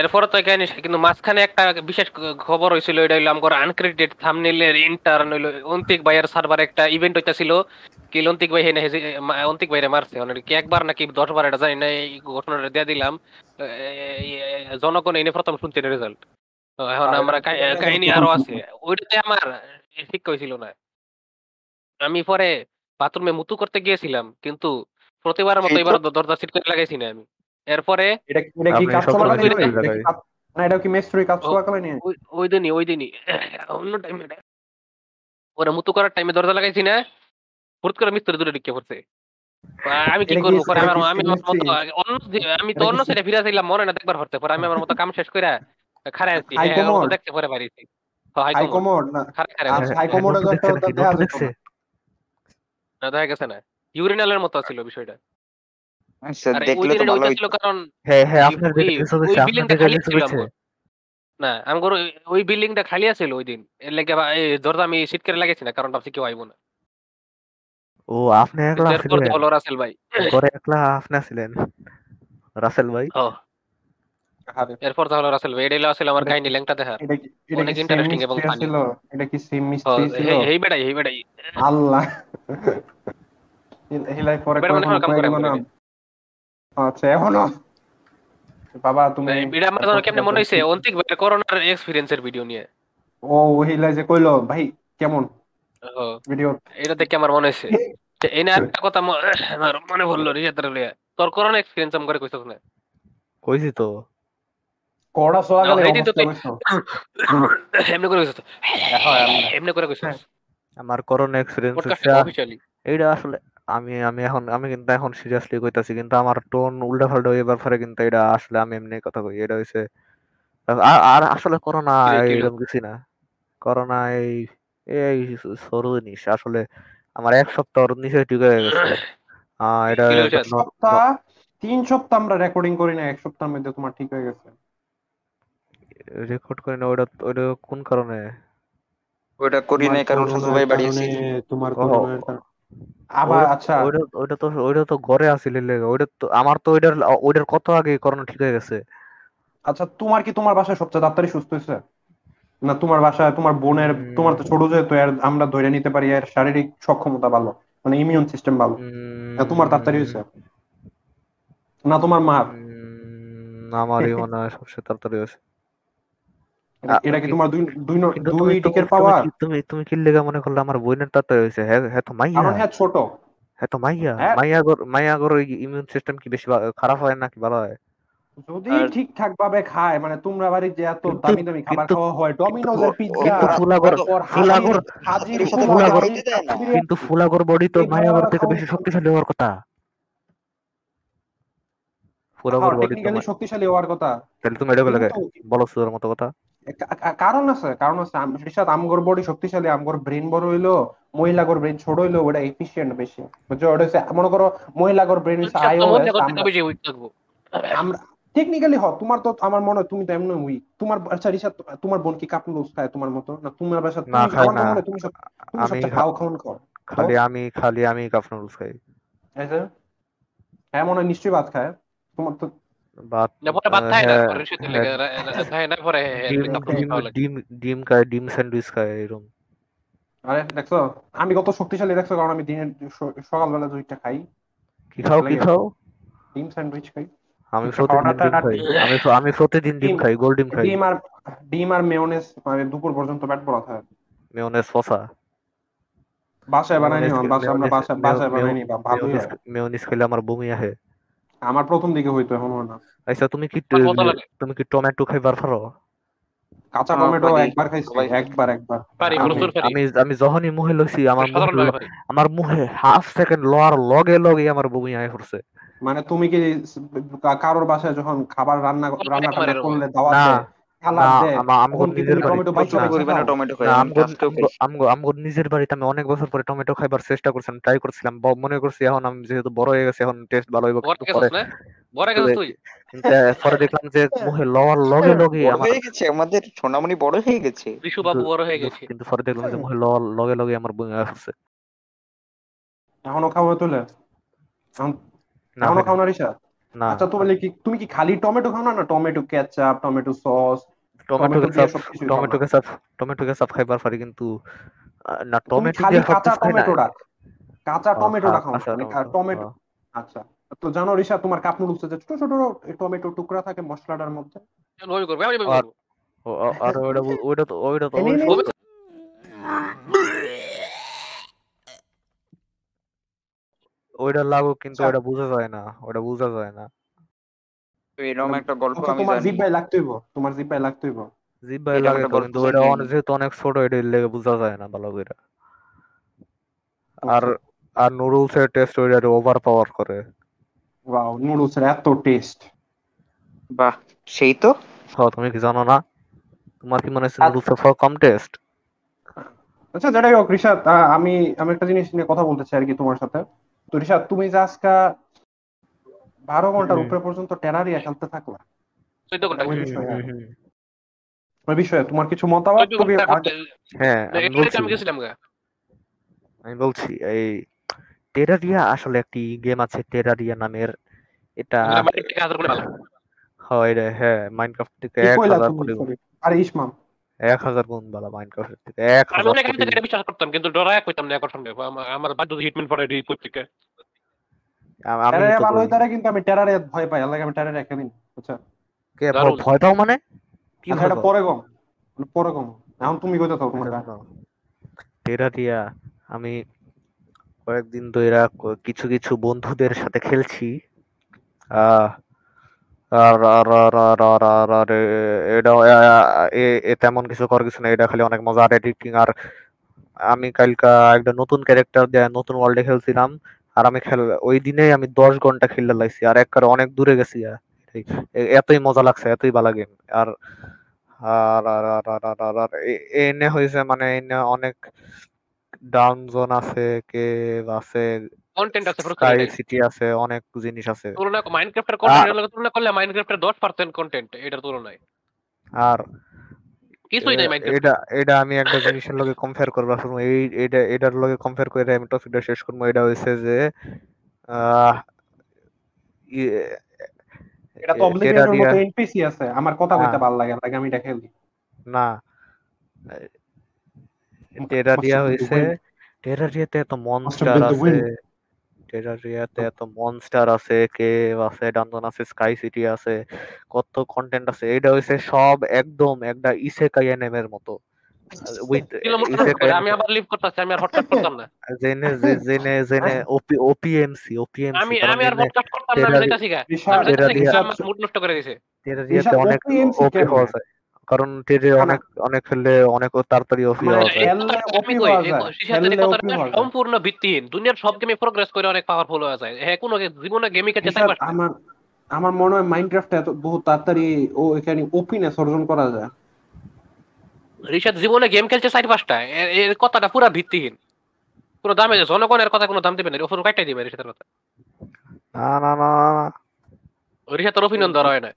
এরপরে তো কিন্তু মাঝখানে একটা বিশেষ খবর হয়েছিল এটা হইল আমার আনক্রেডিটেড থামনেলের ইন্টার্ন হইল অন্তিক ভাইয়ের সার্ভার একটা ইভেন্ট হইতাছিল। কি অন্তিক ভাই হেনে অন্তিক ভাইরে মারছে। মানে কি একবার নাকি দশ বার এটা জানি না এই ঘটনাটা দিয়ে দিলাম। জনগণ এনে প্রথম শুনছে রেজাল্ট এখন আমরা কাহিনী আরও আছে। ওইটাতে আমার ঠিক হয়েছিল না। আমি পরে বাথরুমে মুতু করতে গিয়েছিলাম কিন্তু প্রতিবারের মতো। এবার দরজা সিট করে লাগাইছি না আমি। এরপরে এটা কি আপনি কাজ সব চলাকালীন সময় হয়? লাগাই। এটা কি কাজ- না এটা কি মেস্ট্রি কাজ ও। চলাকালীন ওই ওই দিনই ওই দিনই। অন্য টাইমে ওরা মুতু করার টাইমে দরজা লাগাইছি না। হুট করে মিস্ত্রি দূরে ঢুকে পড়ছে। আমি কি করব? পরে আমার আমি আমি তো অন্য সাইডে ফিরে আসছিলাম মনে না দেখবার হচ্ছে পরে আমি আমার মতো কাম শেষ করে খারাই আছি। হ্যাঁ? দেখতে পরে বাড়িছি না। আচ্ছা, নোট না। না দেখা গেছে না। ইউরিনালের মতো ছিল বিষয়টা। না আমগর ওই- ওই বিল্ডিংটা খালি আছিল ওই দিন। এর লাগে দরজা আমি সিট করে লাগাইছি না কারণ ভাবছি কেউ আইবো না। ও আপনি একলা ছিলেন রাসেল ভাই। ঘরে একলা আপনি ছিলেন রাসেল ভাই? ও, এরপর তাহলে রাসেল ভাই এটাই আসলে আমার কাহিনী ল্যাংটা দেখার এটা কি এটা অনেক কি এবং মিস্ট্রি ছিল? এটা কি সেম মিস্ট্রি ছিল? হে- হেই বেড়াই হেই আল্লাহ। হিলাই পরে কাম করে আচ্ছা এখনও? বাবা তুমি এটা আমার যেন কেমনে মনে হয়েছে অন্তিক ভাইয়ের করোনার এক্সপিরিয়েন্সের ভিডিও নিয়ে। ও হিলাই যে কইলো ভাই কেমন? ভিডিও এটা দেখে আমার মনে হয়েছে তো একটা কথা আমার মনে পড়ল রিজাতের লিয়া তোর করোনা এক্সপিরিয়েন্স আম করে কইছস না? কইছি তো। কড়া তুই- হইছো। এমনি করে কইছস হয়, এমনি করে কইছস। আমার করোনা এক্সপিরিয়েন্স এইটা আসলে আমি আমি এখন আমি কিন্তু এখন সিরিয়াসলি কইতাছি কিন্তু আমার টোন উল্টা পাল্টা হয়ে ব্যাপারে কিন্তু এটা আসলে আমি এমনি কথা কই এটা হইছে আর আসলে করোনা? এরকম কিছু না করোনা এই এই সরু জিনিস আসলে আমার এক সপ্তাহর নিচে ঠিক হয়ে গেছে এটা? ন- সপ্তাহ তিন সপ্তাহ আমরা রেকর্ডিং করি না এক সপ্তাহের মধ্যে তোমার ঠিক হয়ে গেছে রেকর্ড করি না ওটা ওটা কোন কারণে ওটা করি নাই কারণ শ্বশুর ভাই বাড়ি তোমার করোনার কারণে- আবার আচ্ছা। ওইটা তো ওইটা তো ঘরে আছিল ওইটা তো আমার তো ওইটার ওইটার কত আগে করোনা ঠিক হয়ে গেছে। আচ্ছা তোমার কি তোমার বাসায় সবচেয়ে তাড়াতাড়ি সুস্থ হয়েছে? না তোমার বাসায় তোমার বোনের তোমার তো ছোট যেহেতু এর আমরা ধরে নিতে পারি এর শারীরিক সক্ষমতা ভালো মানে ইমিউন সিস্টেম ভালো। না তোমার তাড়াতাড়ি হয়েছে? না তোমার মা? উম, আমারই মনে হয় সবচেয়ে তাড়াতাড়ি হয়েছে। এটা- কি তোমার দুই দুই দুই তুমি তুমি- পাওয়ার তুমি- তুমি তুমি কি লেগে মনে করলে আমার বোনের তাড়াতাড়ি হয়েছে হ্যাঁ হ্যাঁ তো মাইয়া। কারণ হ্যাঁ ছোট। হ্যাঁ তো মাইয়া। মাইয়া গর মাইয়া গর ইমিউন সিস্টেম কি বেশি খারাপ হয় নাকি ভালো হয়? যদি ঠিকঠাক ভাবে খায় মানে তোমরা বাড়ির যে এত দামি দামি খাবার খাওয়া হয় ডমিনোজের পিৎজা ফুলাগর ফুলাগর হাজির ফুলাগর। কিন্তু ফুলাগর বডি তো মায়াগর থেকে বেশি শক্তিশালী হওয়ার কথা। ফুলাগর বডি তো শক্তিশালী হওয়ার কথা। তাহলে তুমি এটা বলে বলো সুদের মতো কথা। কারণ আছে কারণ আছে রিশাদ আমগর বডি শক্তিশালী আমগর ব্রেন বড় হইল মহিলাগর ব্রেন ছোট হইল ওটা এফিশিয়েন্ট বেশি। বুঝছ? ওটা হচ্ছে মনে করো মহিলাগর ব্রেন হচ্ছে আমরা টেকনিক্যালি হ তোমার তো আমার মনে হয় তুমি তো এমন উইক তোমার আচ্ছা রিশাদ তোমার বোন কি কাপ নুডলস খায় তোমার মতো? না তোমার বাসা না, তুমি খায় আমার না। মনে হয় তুমি সব তুমি আমি সবচেয়ে খাও খাওন খাও খালি আমি খালি আমি কাপ নুডলস খাই হ্যাঁ মনে হয় নিশ্চয়ই ভাত খায়। তোমার তো না না হ্যাঁ, না হ্যাঁ, ডিম ডিম খাওয়া লাগে। ডিম ডিম খায় ডিম স্যান্ডউইচ খায় এরকম আরে দেখছ আমি কত শক্তিশালী দেখছ কারণ আমি দিনের সকালবেলা দুইটা খাই। কি খাও কি খাও? ডিম স্যান্ডউইচ খাই। আমি প্রতিদিন ডিম খাই আমি আমি প্রতিদিন ডিম খাই গোল ডিম খাই। ডিম আর ডিম আর মেয়োনেজ মানে দুপুর পর্যন্ত পেট ভরা থাকে মেয়োনেজ ফসা বাসায় বানাইনি মেয়োনেজ বাসায় আমরা বাসায় বাসায় মেয়ো- বানাইনি বা ভালোই মেয়োনেজ খেলে আমার বমি আহে। আমার প্রথম দিকে হইতো এখন হয় না আচ্ছা তুমি কি। তুমি কি টমেটো খাইবার পারো কাঁচা টমেটো। একবার খাইছি ভাই একবার একবার পারি, প্রচুর পারি। আমি আমি যখনই মুহে লইছি আমার। আমার মুহে হাফ সেকেন্ড লওয়ার লগে লগে আমার বমি আয় পড়ছে মানে তুমি কি কারোর বাসায় যখন খাবার রান্না রান্না করলে দাওয়াত নিজের বাড়ি বাড়িতে আমি অনেক বছর পরে টমেটো খাইবার চেষ্টা করছিলাম ট্রাই করছিলাম মনে করছি এখন আমি যেহেতু হয়ে গেছে এখন টেস্ট ভালো হইব কিন্তু পরে দেখলাম যে মুহে লওয়ার লগে লগে আমার হয়ে গেছে আমাদের সোনামণি বড় হয়ে গেছে। বিশু বাবু বড় হয়ে গেছে। কিন্তু পরে দেখলাম যে মুহে লওয়ার লগে লগে আমার বমি আয় এখনও খাওয়া তুলে? এখন না এখনও হয় না, আচ্ছা তুমি কি তুমি কি খালি টমেটো খাও না না tomato ketchup tomato sauce tomato ketchup tomato ketchup tomato ketchup খাইবার পারি কিন্তু না টমেটো খালি কাঁচা টমেটোটা কাঁচা ও, টমেটোটা খাও কাঁচা মানে টমেটো, টমেটো। আচ্ছা। তো জানো রিসা তোমার কাপ নুডলসে যে ছোট ছোট টমেটো টুকরা থাকে মশলাটার মধ্যে। আর- করব। ও- ও- আর ওইটা ওইটা তো ওইটা তো এই ওই নে, নে, সব- ওইটা লাগুক কিন্তু আচ্ছা। ওটা বোঝা যায় না ওটা বোঝা যায় না। তো এরকম একটা গল্প আচ্ছা আমি তোমার জানি। জিব্বাই লাগতেইব তোমার জিব্বাই লাগতেইব জিব্বাই লাগে কিন্তু ওইটা যেহেতু অনেক ছোট এটা লেগে বোঝা যায় না ভালো করে। আর আচ্ছা। আর নুডলস এর টেস্ট ওইটা ওভার পাওয়ার করে। ওয়াও নুডলস এর এত টেস্ট বাহ সেই তো। হ্যাঁ তুমি কি জানো না? তোমার কি মনে হচ্ছে আর- নুডলস এর কম টেস্ট আচ্ছা যেটাই হোক আমি আমি একটা জিনিস নিয়ে কথা বলতে চাই আর কি তোমার সাথে। তো তুমি যে আজকে বারো ঘণ্টার উপরে পর্যন্ত টেনারিয়া খেলতে থাকো ওই বিষয়ে। তোমার কিছু মতামত? হ্যাঁ আমি বলছি। এই টেরারিয়া আসলে একটি গেম আছে টেরারিয়া নামের। এটা হয় হ্যাঁ মাইনক্রাফট থেকে ইসমাম। এক হাজার গুণ থেকে এক আমি অনেক আগে থেকে বিশ্বাস করতাম কিন্তু এক হইতাম না আমার হিটম্যান পরে ভালো কিন্তু আমি টেরারে ভয় পাই আল্লাহ আমি টেরারে বুঝছ? কে ভয় পাও মানে? কি আচ্ছা, পরে গম মানে পরে গম। এখন তুমি কইতে থাকো তোমার টেরা দিয়া আমি কয়েকদিন ধরে কিছু কিছু বন্ধুদের সাথে খেলছি। আহ তেমন কিছু কর কিছু না এটা খালি অনেক মজা আর এডিটিং আর আমি কালকা একটা নতুন ক্যারেক্টার দেয় নতুন ওয়ার্ল্ডে খেলছিলাম আর আমি খেল ওই দিনেই আমি দশ ঘণ্টা খেলতে লাগছি আর এক কারে অনেক দূরে গেছি এতই মজা লাগছে এতই ভালো গেম আর আর আর আর এনে হয়েছে মানে এনে অনেক ডাউন জোন আছে কে আছে কন্টেন্ট আছে প্রচুর স্কাই সিটি আছে অনেক জিনিস আছে। তুলনা মাইনক্রাফটের কন্টেন্টের লগে তুলনা করলে মাইনক্রাফটের 10% কন্টেন্ট এটার তুলনায়। আর কিছুই নাই মাইনক্রাফট এটা এটা আমি একটা জিনিসের লগে কম্পেয়ার করব শুনব এই এটা এটার লগে কম্পেয়ার করে আমি টপিকটা শেষ করব। এটা হইছে যে আহ এটা তো অবলিগেটের টেরারিয়া মতো এনপিসি আছে আমার কথা কইতে হ্যাঁ। ভালো লাগে লাগে আমি এটা খেলি। না। টেরারিয়া been the হইছে. টেরারিয়াতে এত মনস্টার আছে. টেরারিয়াতে এত মনস্টার আছে কেভ আছে ডানজন আছে স্কাই সিটি আছে কত কন্টেন্ট আছে। এটা হইছে সব একদম একটা ইসেকাই এর মতো। উইথ কিলোমিটার আমি আবার লিভ করতেছি আমি আর হটকাট করতাম না। জেনে জেনে জেনে ওপি ওপিএমসি ওপিএমসি আমি আমি আর হটকাট করতাম না আমি যাইতাছি গা। মুড নষ্ট করে দিছে। টেরারিয়াতে অনেক ওপি? হওয়া যায়। কারণ না। অনেক অনেক খেললে অনেক তাড়াতাড়ি ওপি হওয়া যায়। খেললে কথাটা OP আমি কই, হওয়া যায়, খেললে কথাটা হওয়া যায়। সম্পূর্ণ ভিত্তিহীন। দুনিয়ার সব গেমে প্রোগ্রেস করে অনেক পাওয়ারফুল হয়ে যায়। হ্যাঁ কোনো জীবনে গেমই খেলতে রিশাদ, চাই আমার আমার মনে হয় মাইনক্রাফট এত বহু তাড়াতাড়ি ও এখানে ওপিনেস অর্জন করা যায়। রিশাদ জীবনে গেম খেলছে চার পাঁচটা এর- কথাটা পুরা ভিত্তিহীন। পুরো দামে জনগণের কথা কোনো দাম দিবে না ওপর কাটাই দিবে রিশাদের কথা। না না না না, না। রিশাদের অপিনিয়ন ধরা হয় না।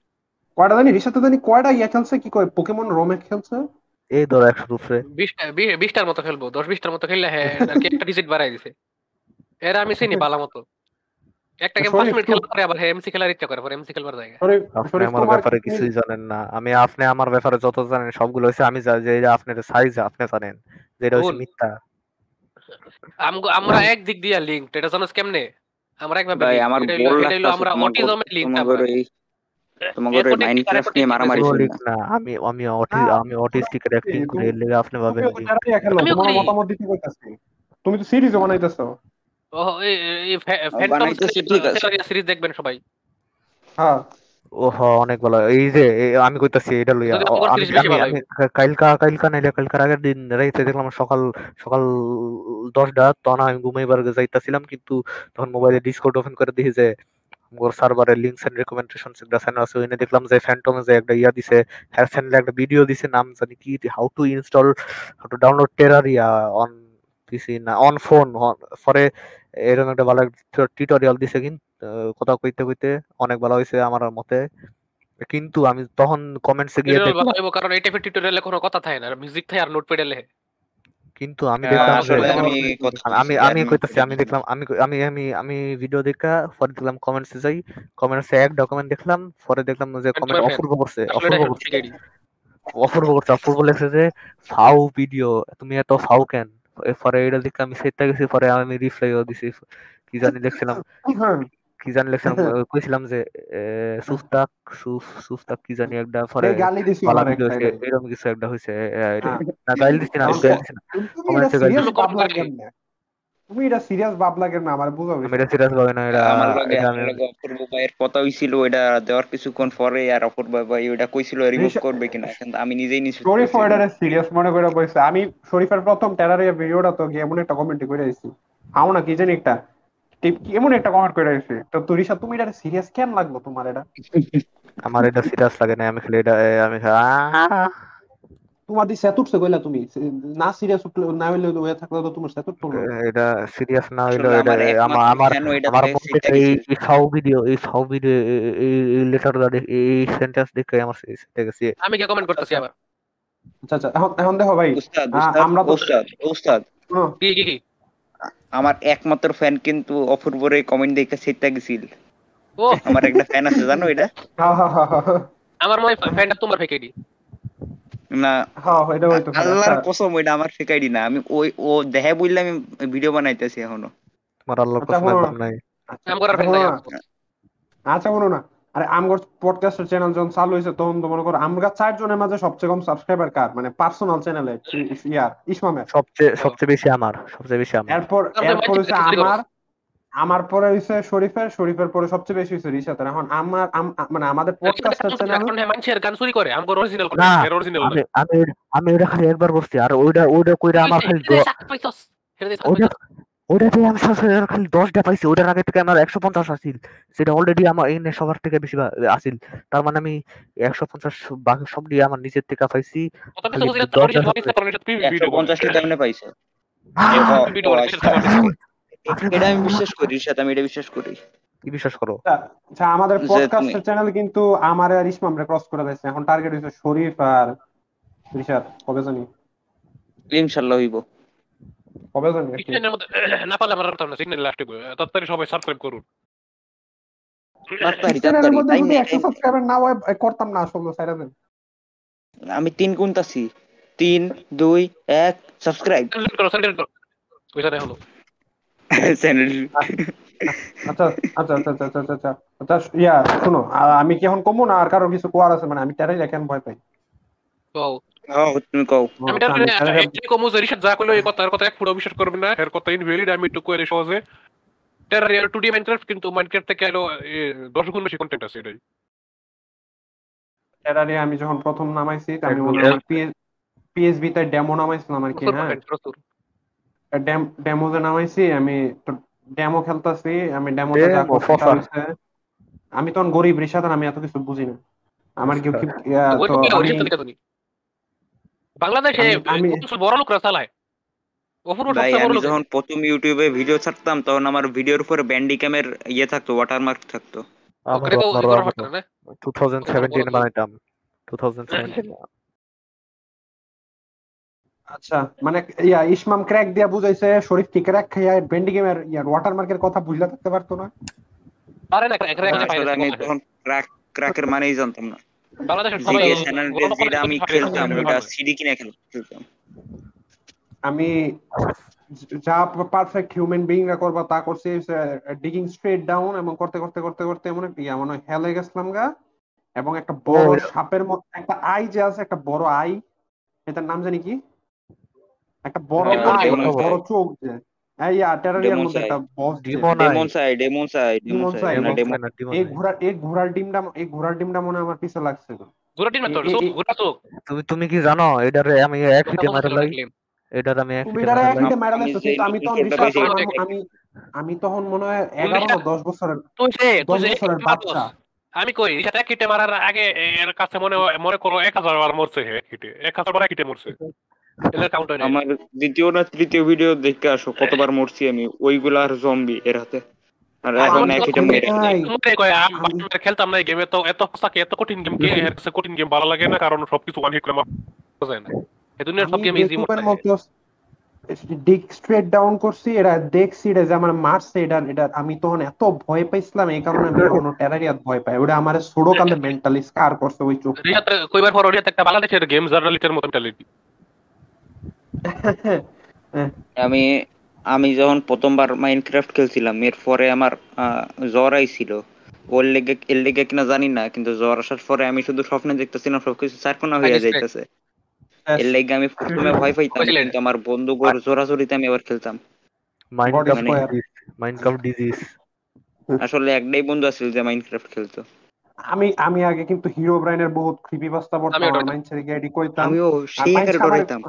কয়টা জানি? রিশাদ জানি। কয়টা ইয়া খেলছে? কি কয়? পোকেমন রোমে খেলছে? এই ধরো উপরে বিশটার মতো খেলব। দশ বিশটার মতো খেললে হ্যাঁ একটা ডিজিট বাড়াই দিছে। এরা আমি চিনি বালা মতো। একটা গেম পাঁচ মিনিট তুই- খেলার পরে আবার এমসি খেলার ইচ্ছা করে পরে এমসি খেলবার জায়গা। আপনি আমার ব্যাপারে কিছুই জানেন না। আমি আপনি আমার ব্যাপারে যত জানেন সবগুলো হচ্ছে আমি যা- যে এটা আপনার সাইজ আপনি জানেন যেটা হচ্ছে ভুল। মিথ্যা। আমরা এক দিক দিয়ে লিঙ্ক এটা জানোস কেমনে? আমরা একভাবে ভাই আমার এটা অটিজমের লিঙ্ক নিয়ে মারামারি না আমি আমি অটি আমি অটিস্টিকের অ্যাক্টিং তুমি- লেগে আপনি ভাবেন তুমিও তো link। টেরারিয়া খেলো আমিও তোমার মতামত দিতে কইতাছি। তুমি তো সিরিজও বানাইতেছো। ও এই এই ফ্যান্টম বানাইতেছি, ঠিক আছে। সিরিজ দেখবেন সবাই। হ্যাঁ। অনেক ভালো। এই যে আমি কইতাছি এটা লইয়া আমি কালকা কালকা নাইলে কালকার আগের দিন রাইতে দেখলাম সকাল সকাল দশটা তখন আমি ঘুমাইবার যাইতাছিলাম কিন্তু তখন মোবাইলে ডিসকর্ড ওপেন করে দেখি যে মোর সার্ভারে লিংকস এন্ড রেকমেন্ডেশনস একটা চ্যানেল আছে। ওইনে দেখলাম যে ফ্যান্টমে যে একটা ইয়া দিছে হ্যার চ্যানেলে একটা ভিডিও দিছে নাম জানি কি how to install how to download Terraria on PC না অন ফোন পরে এরকম একটা ভালো টিউটোরিয়াল দিছে কিন্তু কথা কইতে কইতে অনেক ভালো হয়েছে আমার মতে। কিন্তু আমি তখন কমেন্টসে গিয়ে দেখলাম কারণ এই টাইপের টিউটোরিয়ালে কোনো কথা থাকে না মিউজিক থাকে আর নোটপ্যাডে লেখে। কিন্তু আমি হ্যাঁ, দেখলাম আমি আমি বলছি, আমি আমি কইতাছি আমি দেখলাম আমি আমি আমি আমি ভিডিও দেখা পরে দেখলাম কমেন্টসে যাই কমেন্টসে এক ডকুমেন্ট দেখলাম পরে দেখলাম যে কমেন্ট অপূর্ব করছে অপূর্ব করছে। অপূর্ব করছে অপূর্ব লেখছে যে ফাউ ভিডিও তুমি এত ফাউ কেন? পরে এটা দেখে আমি সেটা গেছি পরে আমি রিপ্লাইও দিছি কি জানি দেখছিলাম। হ্যাঁ কি জানি লিখছিলাম কইছিলাম যে সুস্তাক সুস্তাক কি জানি একটা পরে গালি দিছি এরকম কিছু একটা হয়েছে হ্যাঁ। না গাইল দিচ্ছি না আমি গাইল দিচ্ছি না। তুমি এটা গালি দিছো। তুমি এটা সিরিয়াস ভাব লাগে না আমার বুঝাও আমি এটা সিরিয়াস ভাবে না এটা আমার লগে এটা অপূর্ব ভাইয়ের কথা হইছিল ওইটা দেওয়ার কিছুক্ষণ পরে আর অপূর্ব ভাই ওইটা কইছিল রিমুভ করবে কিনা? কিন্তু আমি নিজেই নিশ্চিত শরীফ। অর্ডারে সিরিয়াস মনে করে বলছে আমি শরীফের প্রথম টেরারিয়া ভিডিওটা তো গিয়ে এমন একটা কমেন্ট করে দিছি। হাও না কি জানি একটা এমন একটা কমেন্ট করে দিছি? তো তুরিশা তুমি এটা সিরিয়াস কেন লাগল তোমার এটা? আমার এটা সিরিয়াস লাগে না আমি খালি এটা আমি তোমার দি সেতুটছে কইলা তুমি। না সিরিয়াস উঠলে না হইলে হয়ে থাকলে তো তোমার সেতুট পড়ল এটা সিরিয়াস না হইল এটা আমার আমার আমার এই সাউ ভিডিও এই সাউ ভিডিও এই লেটার এই সেন্টেন্স দেখে আমার সেটা গেছে। আমি কি কমেন্ট করতেছি আবার? আচ্ছা আচ্ছা এখন এখন দেখো ভাই। আমরা তো- উস্তাদ উস্তাদ। কি কি কি? আমার একমাত্র ফ্যান কিন্তু অপূর্বরে কমেন্ট দেখে সেটা গেছিল। ও আমার একটা ফ্যান আছে জানো এটা? হা হা হা হা হা। আমার মনে হয় ফ্যানটা তোমার ফেকে দি না। হ্যাঁ এটা আল্লাহর কসম ওইটা আমার ফেকাইডি না। আমি ওই ও দেখে বললে আমি ভিডিও বানাইতেছি এখনও। তোমার আল্লাহর আচ্ছা, কসম। নাই। কাম করার ফ্যান নাই আচ্ছা বলো না। আরে আমগর পডকাস্টের চ্যানেল যখন চালু হয়েছে তখন তো মনে করো আমরা চারজনের মাঝে সবচেয়ে কম সাবস্ক্রাইবার কার মানে পার্সোনাল চ্যানেলে ইয়ার ইসমামের সবচেয়ে সবচেয়ে বেশি আমার সবচেয়ে বেশি আমার এরপর এরপর হচ্ছে আমার আমার পরে হইছে শরীফের শরীফের পরে সবচেয়ে বেশি হইছে রিশাতের এখন আমার মানে আমাদের পডকাস্টের চ্যানেল এখন মানুষের গান চুরি করে আমগো অরিজিনাল করে না, এর অরিজিনাল আমি আমি ওটা খালি একবার করছি আর ওইটা ওইটা কইরা আমার খালি ওইটা ওইটাতে আমি সবসময় খালি দশটা পাইছি ওইটার আগে থেকে আমার একশো পঞ্চাশ আসিল সেটা অলরেডি আমার এনে সবার থেকে বেশি আসিল তার মানে আমি একশো পঞ্চাশ বাকি সব দিয়ে আমার নিজের থেকে পাইছি। এটা আমি বিশ্বাস করি সাথে আমি এটা বিশ্বাস করি। কি বিশ্বাস করো? আচ্ছা আমাদের পডকাস্টের চ্যানেল কিন্তু আমার আর ইসমামরে ক্রস করে দিয়েছে। এখন টার্গেট হইছে শরীফ আর রিশাদ কবে জানি? ইনশাল্লাহ হইব। কবে জানি না পারলে আমার আর সিগন্যাল লাস্টে তাড়াতাড়ি সবাই সাবস্ক্রাইব করুন। হয় আমি তিন গুনতাছি তিন দুই এক সাবস্ক্রাইব আচ্ছা আচ্ছা আচ্ছা আচ্ছা আচ্ছা আচ্ছা আচ্ছা ইয়া শুনো আমি কি এখন কমো না? আর কারও কিছু কোয়ার আছে? মানে আমি টেরাই কেন ভয় পাই। তো তুমি কও। আমি আমি Terraria- এটা কমু যে রিসার্চ যা কইলো এই কথা কথা এক ফুটো বিশ্বাস করবেন না। এর কথা ইনভ্যালিড আমি একটু কইরে সহজে। টেরারিয়া 2D মাইনক্রাফট কিন্তু মাইনক্রাফট থেকে আলো 10 গুণ বেশি কন্টেন্ট আছে এটাই। টেরারিয়া আমি যখন প্রথম নামাইছি আমি মনে পিএসবি তে ডেমো নামাইছিলাম আর কি হ্যাঁ ডেমো যে নামাইছি আমি ডেমো খেলতাছি আমি ডেমোতে যা। হইছে, আমি তখন গরিব রিসাদ আমি এত কিছু বুঝি না। আমার কি কি- ইয়া, ওই তো তো আমি ওই তো দেখুন। বাংলাদেশে বড় লোকরা চালায়? অপূর্ব ভাই আমি যখন প্রথম ইউটিউবে ভিডিও ছাড়তাম তখন আমার ভিডিওর উপরে ব্যান্ডি ক্যামের ইয়ে থাকতো ওয়াটারমার্ক থাকতো। আমার ওকে তো আমারও করা আমারও হতো না? 2017 বানাইতাম। 2017 আচ্ছা মানে ইয়া ইসমাম ক্র্যাক দিয়া বুঝাইছে শরীফ কি ক্র্যাক খাইয়া বেন্ডি গেমের ইয়ার ওয়াটারমার্কের কথা বুঝলা থাকতে পারতো না? পারে না তখন ক্র্যাক ক্র্যাকের মানেই জানতাম না। বাংলাদেশের সবাই যেটা আমি খেলতাম ওটা সিডি কিনে খেলতাম। আমি যা পারফেক্ট হিউম্যান করবা তা করছি ডিগিং স্ট্রেট ডাউন এবং করতে করতে করতে করতে এমন একটা ইয়া মনে হয় হেলে গেছিলাম গা। এবং একটা বড় সাপের মতো একটা আই যে আছে একটা বড় আই এটার নাম জানি কি? একটা বড় বড় চোখ যে। ইয়া টেরারিয়ার মধ্যে একটা বস এই। এই ঘোড়ার ডিমটা এই ঘোড়ার ডিমটা মনে আমার পিছে লাগছে। তো এ- তুমি তুমি কি জানো? এটারে আমি এক হিটে মারা লাই এটার আমি এক হিটে মারা তখন আমি মনে হয় এগারো না দশ বছরের তুই যে তুই যে বাচ্চা। আমি কই এটা এক হিটে মারার আগে এর কাছে মনে মনে করো এক হাজার বার মরছে এক হিটে হাজার বার এক হিটে মরছে। হয় আমার দ্বিতীয় না তৃতীয় ভিডিও দেখে আসো কতবার মরছি আমি ওইগুলার জম্বি এর হাতে। আর এখন মেরে খেলতাম না গেমে তো এত এত কঠিন গেম কে এর কাছে কঠিন গেম ভালো লাগে না কারণ সবকিছু ওয়ান হিট করে মারা যায় না। এই দুনিয়ার সব গেম ইজি বেকুবের ডিক স্ট্রেট ডাউন করছি এটা দেখছি এটা যে আমার মারছে এটা এটা আমি তখন এত ভয় পাইছিলাম এই কারণে আমি কোনো টেরারিয়াত ভয় পাই। ওটা আমার ছোট কালে মেন্টালি স্কার করছে ওই চোখ। কইবার পর একটা বাংলাদেশের গেম জার্নালিস্টের মতো মেন্টালিটি আমি আমি যখন প্রথমবার মাইনক্রাফট খেলছিলাম এরপরে আমার আহ, জ্বর আইছিল। ওর লেগে এর লেগে কিনা জানি না কিন্তু জ্বর আসার পরে আমি শুধু স্বপ্নে দেখতেছিলাম সবকিছু চারকোনা হয়ে যাইতেছে। এর লেগে আমি প্রথমে ভয় পাইতাম? কিন্তু আমার বন্ধুগুলোর জোরাজোরিতে আমি আবার খেলতাম। মাইনক্রাফট ডিজিজ আসলে একটাই বন্ধু আছিল যে মাইনক্রাফট খেলতো। আমি আমি আগে কিন্তু হিরো ব্রাইনের বহুত ক্রিপি বাস্তা আমার মাইন্ড ছেড়ে গিয়ে কইতাম। আমিও সেই হারে ডরাইতাম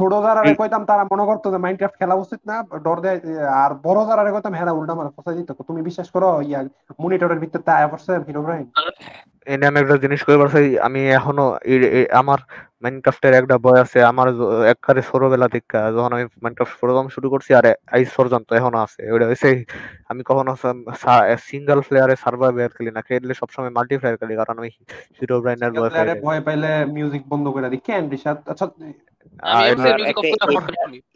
ছোট যারা কইতাম তারা মনে করতো যে মাইনক্রাফট খেলা উচিত না ডর দেয় আর বড় যারা কইতাম হ্যাঁ উল্টা আমার ফসাই দিত। তুমি বিশ্বাস করো ইয়া মনিটরের ভিতরে আয়া পড়ছে হিরো ব্রাইন এনে আমি একটা জিনিস কইবার চাই আমি এখনও আমার মাইনক্রাফটের একটা বই আছে আমার একবারে ছোটবেলা থেকে যখন আমি মাইনক্রাফট প্রোগ্রাম শুরু করছি আর আইস পর্যন্ত এখনও আছে। ওটা হচ্ছে আমি কখনো সিঙ্গেল প্লেয়ারে সার্ভাইভার খেলি না খেললে সবসময় মাল্টিপ্লেয়ার খেলি কারণ আমি হিরো ব্রাইনের বয় ভয় পাইলে মিউজিক বন্ধ করে দিই। কেন রিশাদ আচ্ছা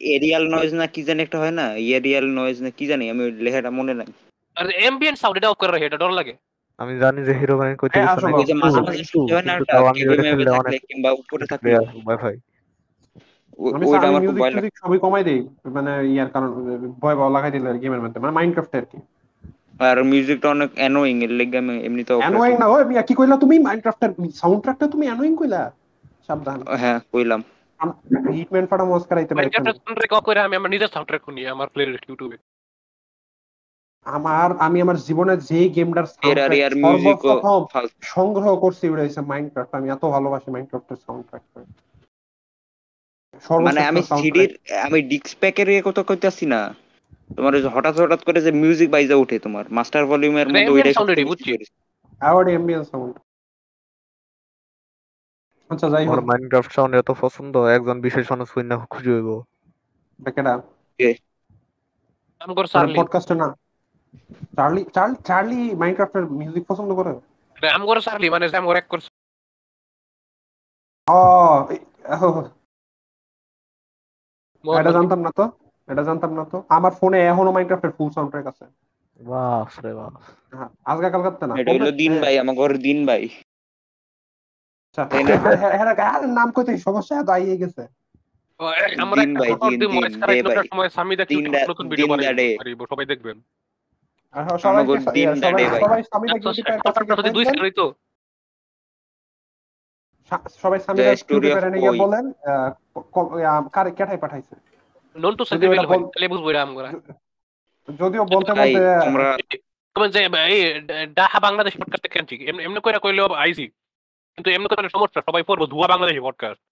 এরিয়াল নয়েজ না কি জানি একটা হয় না? এরিয়াল নয়েজ না কি জানি আমি লেখাটা মনে নাই। আর এমবিয়েন্ট সাউন্ড এটা অফ করে রাখি এটা ডর লাগে। আমি জানি যে হিরো ব্রাইন কইতে হ্যাঁ, গেছে আসলে না যে মাঝে মাঝে শুনতে হয় না অনেক কিংবা উপরে থাকলে। প্লেয়ার ভয় পাই ও- আমি ওইটা আমার খুব মিউজিক ভয় লাগে সবই কমাই দেই মানে ইয়ার কারণ ভয় ভয় লাগাই দিলে গেমের মধ্যে মানে মাইনক্রাফট আর কি। আর মিউজিকটা অনেক অ্যানোয়িং এর লেগে আমি এমনিতে অ্যানোয়িং না কি কইলা তুমি? মাইনক্রাফটের সাউন্ড ট্র্যাকটা তুমি অ্যানোয়িং কইলা? সাবধান। হ্যাঁ কইলাম। সাউন্ড আমি আমার নিজের সাউন্ড শুনি আমার প্লেলিস্ট ইউটিউবে আমার আমি আমার জীবনে যে গেমটার সংগ্রহ করছি ওটা হচ্ছে মাইনক্রাফট আমি এত ভালোবাসি মাইনক্রাফটের সাউন্ড ট্র্যাক মানে আমি সিডির আমি ডিস্ক প্যাকের কথা কইতাছি না তোমার ওই হঠাৎ হঠাৎ করে যে মিউজিক বাইজা ওঠে তোমার মাস্টার ভলিউমের মধ্যে সবচেয়ে বুঝছি। বেশি আওয়ার্ড সাউন্ড আচ্ছা যাই হোক। মাইনক্রাফট সাউন্ড এত পছন্দ একজন বিশেষ মানুষ শুনে খুঁজে হইব। করে সার্লি পডকাস্টে না চার্লি চার্লি চার্লি মাইনক্রাফটের মিউজিক পছন্দ করে? আমি করে সার্লি মানে যে আমি করে এক করছি। ও এটা জানতাম না তো এটা জানতাম না তো। আমার ফোনে এখনও মাইনক্রাফটের ফুল সাউন্ডট্র্যাক আছে। বাস রে বাস হ্যাঁ, আজকে কালকাতে না। এটা হলো দিন ভাই আমার ঘরের দিন ভাই। নাম কইতে সমস্যা গেছে আমরা সময় নতুন ভিডিও বানাই সবাই দেখবেন হ্যাঁ, সবাই সবাই দুই সবাই. বলেন কারে পাঠাইছে নন্টু সাথে মিল বুঝব যদিও বলতে বলতে ডাহা বাংলাদেশ পডকাস্ট কেনছি এমনি এমনি কইরা কইলেও আইছি কিন্তু এমনি করে সমস্যা সবাই পড়ব ধুয়া বাংলাদেশি পডকাস্ট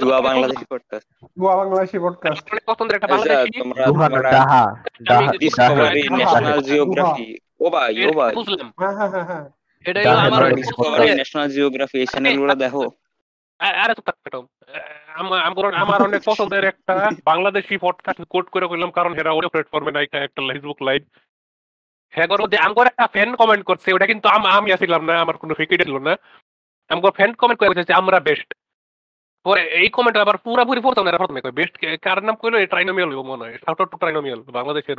ডুয়া বাংলাদেশি পডকাস্ট গোয়া বাংলাদেশি পডকাস্ট পছন্দের একটা আচ্ছা বাংলাদেশি তোমরা দুহান তোমরা ডাহা ডাহা আমি ডিসকভারি ন্যাশনাল জিওগ্রাফি ও ভাই ও ভাই। বুঝলাম। হ্যাঁ হ্যাঁ হ্যাঁ হ্যাঁ। আমার ডিসকভারি ন্যাশনাল জিওগ্রাফি এই চ্যানেলগুলো দেখো। আরে তো আমার আমার- আমার অনেক পছন্দের একটা বাংলাদেশি পডকাস্ট কোট করে কইলাম কারণ এরা ওরে প্ল্যাটফর্মে নাই একটা ফেসবুক লাইভ হ্যাঁ করো যে আমার একটা ফ্যান কমেন্ট করছে ওটা কিন্তু আম- আমি আসিলাম না আমার কোনো ফিকিট ছিল না। আমার ফ্যান কমেন্ট করে বলছে আমরা বেস্ট পরে এই কমেন্ট আবার পুরাপুরি পড়তাম না প্রথমে কই বেস্ট কার নাম কইলো? ট্রাইনোমিয়াল মনে হয়। শাউট আউট টু ট্রাইনোমিয়াল বাংলাদেশের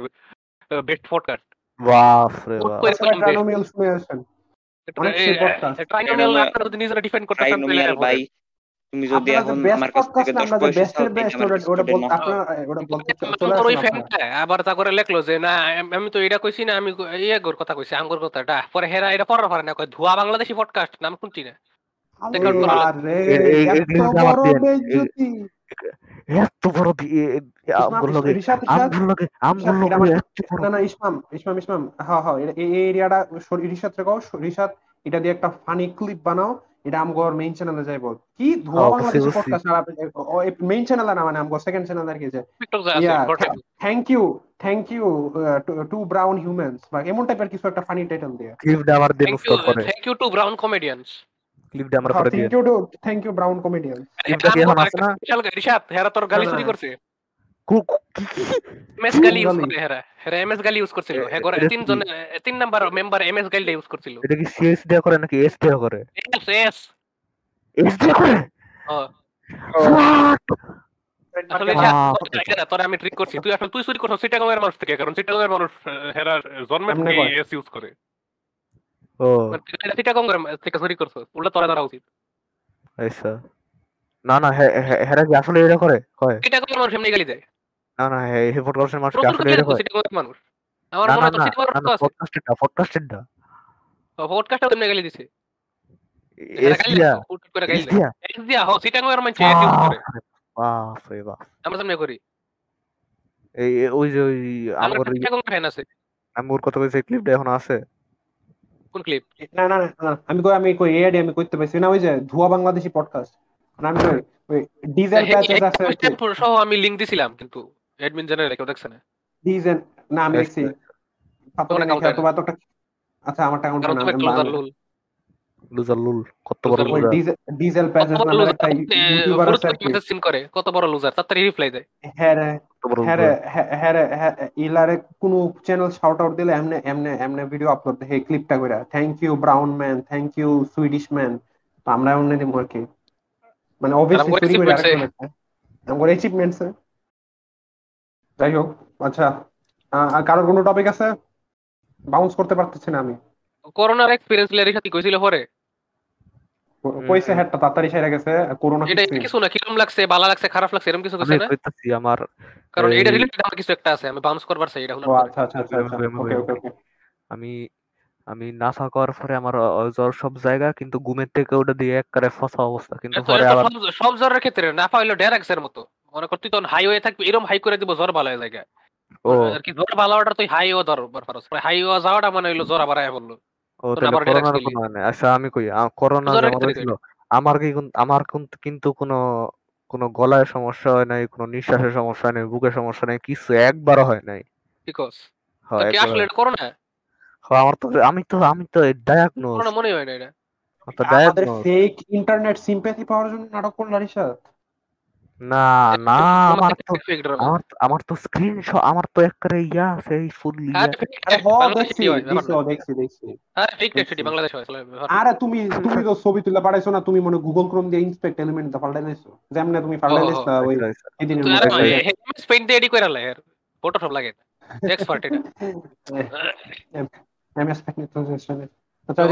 বেস্ট পডকাস্ট বাস রে বললাম যে- শুনে আসেন। ট্রাইনোমিয়াল আপনারা যদি নিজেরা ডিফেন্ড করতে চান তাহলে ভাই তুমি যদি এখন বেস্ট আমার কাছ থেকে 10 পয়সা চাও আবার তা করে লেখলো যে না আমি তো এটা কইছি না আমি ইয়ে গোর কথা কইছি আঙ্গুর কথাটা পরে হেরা এটা পড়ার পারে না কই ধোয়া বাংলাদেশি পডকাস্ট নাম শুনছি না এত বড় হ্যাঁ হ্যাঁ এটা দিয়ে একটা ফানি ক্লিপ বানাও এটা আমগোর মেইন চ্যানেলে যাইব। কি ধোয়া হ্যাঁ, বাংলাদেশি পডকাস্ট আর মেইন চ্যানেলে না মানে আমগো সেকেন্ড চ্যানেল আর কি যে। Thank you thank you to brown humans বা এমন টাইপের কিছু একটা ফানি টাইটেল দিয়ে। দিন Thank you, উস্তাদ করে। thank you to Brown Comedians. ক্লিপটা আমার করে দিয়ে। Thank you to thank you brown comedian ক্লিপটা কি এখন আছে না? বিশাল গা- রিশাদ, হেরা তোর গালি চুরি করছে। কু- কু- কি- কি- এমএস গালি ইউজ গালি। করে হেরা। হেরা এমএস গালি ইউজ করছিল। এ- হ্যাঁ করে এটা তিনজন কি? তিন নাম্বার মেম্বার এমএস গালিটা ইউজ করছিল। এটা কি সিএস দেয়া করে নাকি এস দেয়া করে? এস এস এস দেয়া করে? What? আসলে এটা না, আমি ট্রিক করছি। তুই আসলে তুই চুরি করছিস চিটাগংয়ের মানুষ থেকে কারণ চিটাগংয়ের মানুষ আহ, হেরা জন্মের থেকে এস ইউজ করে। ও। মানে এটা চিটাগংয়ের থেকে চুরি করছিস। উল্টা তোরা ধরা উচিত। আচ্ছা। না না হেরা কি আসলে এটা করে? কয়? চিটাগংয়ের মানুষ এমনি গালি দেয়। না না হে হে পডকাস্টের মানুষ কি আসলে এটা দেয় মানুষ? আমার মনে হয় তো মানুষ আছে এমনি গালি দিছে। এস গালি দিয়া দেয়, হুট করে গালি এস বাপ রে বাপ আমরা যেমনি করি। এই ওই যে ওই আমার ফ্যান আছে। আমি ওর কথা বলছি ক্লিপটা এখন আছে? কোন ক্লিপ না না না আমি কই আমি কই এআইডি আমি কইতে পাইছি না ওই যে ধোয়া বাংলাদেশি পডকাস্ট আমি কই ডিজেল প্যাচেস আছে সহ আমি লিংক দিছিলাম কিন্তু অ্যাডমিন জেনারেল কেউ দেখছে না ডিজেল না আমি দেখছি তোমার তো একটা আচ্ছা আমার অ্যাকাউন্ট লুল লুজার লুল কত বড় লুজার ডিজেল ডিজেল কত প্যাচেস নামের একটা ইউটিউবার আছে আর কি। সিন করে কত বড় লুজার তাড়াতাড়ি রিপ্লাই দেয়। হ্যাঁ রে কত হ্যাঁ রে হ্যাঁ হ্যাঁ রে হ্যাঁ ইলারে কোনো চ্যানেল শাউট আউট দিলে এমনে এমনে এমনে ভিডিও আপলোড দেয়। এই ক্লিপটা কইরা। Thank you brown man thank you Swedish man তো আমরা এমনি দিব আর কি। মানে অবভিয়াসলি করে একটা। আমার অ্যাচিভমেন্টস যাই হোক আচ্ছা আর কারোর কোনো টপিক আছে? বাউন্স করতে পারতেছি না আমি। করোনার এক্সপেরিয়েন্স লেয়ারের সাথে কইছিল পরে। কইছে হেডটা তাড়াতাড়ি সেরে গেছে করোনা এটা এটা কিছু না কিরম লাগছে ভালো লাগছে খারাপ লাগছে এরকম কিছু আমি কইছে না? কইতাছি আমার কারণ এটা রিলেটেড আমার কিছু একটা আছে আমি বাউন্স করবার চাই এটা পরে। আচ্ছা আচ্ছা আচ্ছা আচ্ছা আমি- ওকে ওকে ওকে আমি আমি নাসা করার পরে আমার জ্বর সব জায়গা কিন্তু ঘুমের থেকে ওটা দিয়ে একবারে ফসা অবস্থা কিন্তু পরে আবার সব- সব জ্বরের ক্ষেত্রে না পাইলো ডেরাক্সের মতো। মনে কর তুই তখন হাইওয়ে থাকবে এরকম হাই করে দিব জ্বর ভালো হয়ে যায় ও। আর কি জ্বর ভালো হওয়াটা তুই হাইও ধর পারস হাইও যাওয়াটা মানে হইল জ্বর আবার আয়া বলল ও করোনার কোনো মানে আচ্ছা আমি কই করোনা যেমন আমার কি আমার কিন্তু কোনো কোনো গলায় সমস্যা হয় নাই কোনো নিঃশ্বাসের সমস্যা হয় নাই বুকের সমস্যা নাই কিছু একবারও হয় নাই। বিকজ হয় কি আসলে এটা করোনা আমার তো আমি তো আমি তো ডায়াগনোজ করোনা মনে হয় না এটা। আমাদের ফেক ইন্টারনেট সিম্প্যাথি পাওয়ার জন্য নাটক না না আমার তো আমার আমার তো স্ক্রিনশট আমার তো একবারে ইয়া আছে এই ফুল ইয়া আরে হ দেখছি হয়, দেখছি দেখছি আরে বাংলাদেশে হয়, তুমি তুমি তো ছবি তুলে পাঠাইছো না তুমি মনে গুগল ক্রোম দিয়ে ইন্সপেক্ট এলিমেন্ট দা পাল্টাই দিছো যেমনে তুমি পাল্টাই দিছো ওই তো আচ্ছা, হে- হে- spain দিয়ে করে লাই, এর Photoshop লাগে এক্সপার্ট এটা এমএস টেকনিক্যাল আচ্ছা একটা।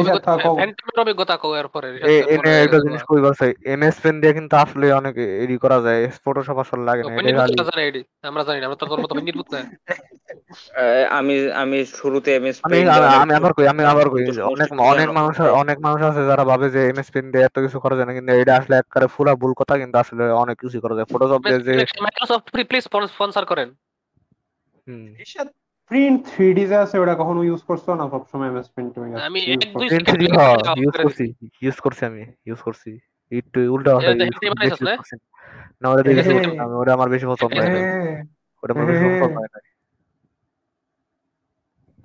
জিনিস এমএস পেন দিয়ে কিন্তু আসলে অনেক এডি করা যায় ফটোশপ আসলে লাগে না আমরা জানি আমরা তো আমি আমি শুরুতে এমএস আমি আবার কই আমি আবার কই অনেক অনেক মানুষ অনেক মানুষ আছে যারা ভাবে যে এমএস পেন দিয়ে এত কিছু করা যায় না কিন্তু এটা আসলে একবারে পুরা ভুল কথা কিন্তু আসলে অনেক কিছু করা যায়। ফটোশপ দিয়ে যে মাইক্রোসফট প্লিজ স্পন্সর করেন। হুম। প্রিন্ট 3D যে আছে ওটা কখনো ইউজ করছ না সব সময় এমএস প্রিন্ট তুমি আমি এক দুই প্রিন্ট থ্রি ইউজ করছি। ইউজ করছি আমি ইউজ করছি। একটু উল্টা না? ওটা দেখেছি হ্যাঁ। আমি ওটা আমার বেশি পছন্দ হয় না হ্যাঁ। ওটা আমার বেশি হ্যাঁ। পছন্দ হয়। না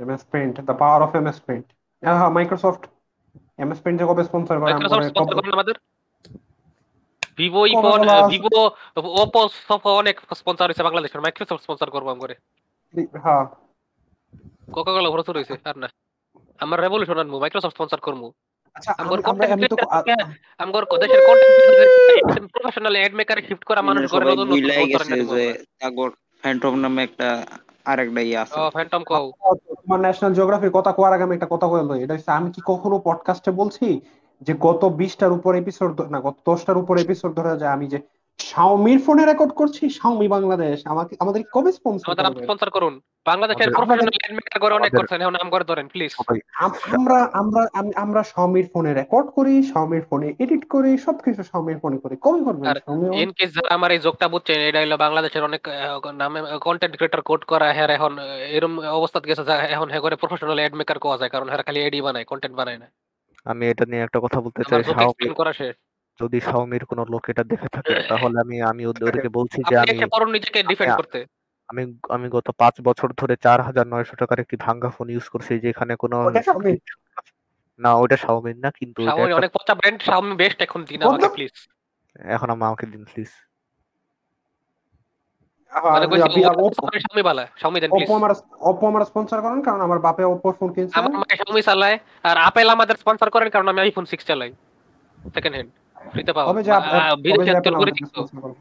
MS Paint the power of MS Paint হ্যাঁ মাইক্রোসফট এমএস পেইন্ট যে কবে স্পন্সর করে মাইক্রোসফট স্পন্সর কবে- আমাদের? ভিভো ইফোন ভিভো ওপো সব অনেক স্পন্সর হয়েছে বাংলাদেশের মাইক্রোসফট স্পন্সর করব আমি করে। হ্যাঁ। কোকা কোলা ভরসা রয়েছে আর না। আমার রেভলিউশন আনব মাইক্রোসফট স্পন্সর করব। আমগর আমি- আমরা আমি তো content আমগর দেশের কন্টেন্ট প্রফেশনাল এড মেকারে শিফট করা মানুষ করে নতুন নতুন ভুলাই sponsor গেছে এনে দিব যে আমরা। তাগর ফ্যান্টম নামে একটা আরেকটা ইয়ে আছে। ফ্যান্টম কও। তোমার ন্যাশনাল জিওগ্রাফির কথা কোয়ার আগে আমি একটা কথা বলব এটা হচ্ছে আমি কি কখনো পডকাস্টে বলছি যে গত বিশটার উপর এপিসোড না গত দশটার উপর এপিসোড ধরে যায় আমি যে শাওমির ফোনে রেকর্ড করছি শাওমি বাংলাদেশ। আমাকে আমাদের কবে স্পন্সর আমাদের স্পন্সর করুন। বাংলাদেশের প্রফেশনাল এড মেকার করে অনেক করছেন। এখন নাম করে ধরেন প্লিজ আমরা আমরা আমরা শাওমির ফোনে রেকর্ড করি শাওমির ফোনে এডিট করি সবকিছু শাওমির ফোনে করি। কবে করবেন শাওমি ইন কেস যারা আমার এই যোগটা বুঝছেন এটা হলো বাংলাদেশের অনেক নামে কন্টেন্ট ক্রিয়েটর কোড করা হ্যাঁ এখন এরকম এরম অবস্থা গেছে যা এখন হ্যাঁ করে প্রফেশনাল এড মেকার কোয়া যায় কারণ হ্যাঁ খালি এডি বানায় কন্টেন্ট বানায় না। আমি এটা নিয়ে একটা কথা বলতে চাই শাওমি করা শেষ। যদি শাওমির কোনো লোক এটা দেখে থাকে তাহলে আমি আমি ওদেরকে বলছি যে আমি নিজেকে ডিফেন্ড করতে। আমি আমি গত পাঁচ বছর ধরে চার হাজার নয়শো টাকার একটি ভাঙ্গা ফোন ইউজ করছি যেখানে কোনো না ওটা শাওমির না কিন্তু ওটা শাওমি অনেক পচা ব্র্যান্ড শাওমি বেস্ট এখন দিন আমাকে প্লিজ এখন আমার আমাকে দিন প্লিজ মানে আমার স্পন্সর করেন কারণ আমার বাপে ওপো ফোন কিনছে। আমার মাকে শাওমি চালায় আর আপেল আমাদের স্পন্সর করেন কারণ আমি আইফোন 6 চালাই সেকেন্ড হ্যান্ড ফ্রিতে পাও কবে যে আপ- আহ, কবে বিদেশে যে একদম Apple করে দিছো sponsor করে?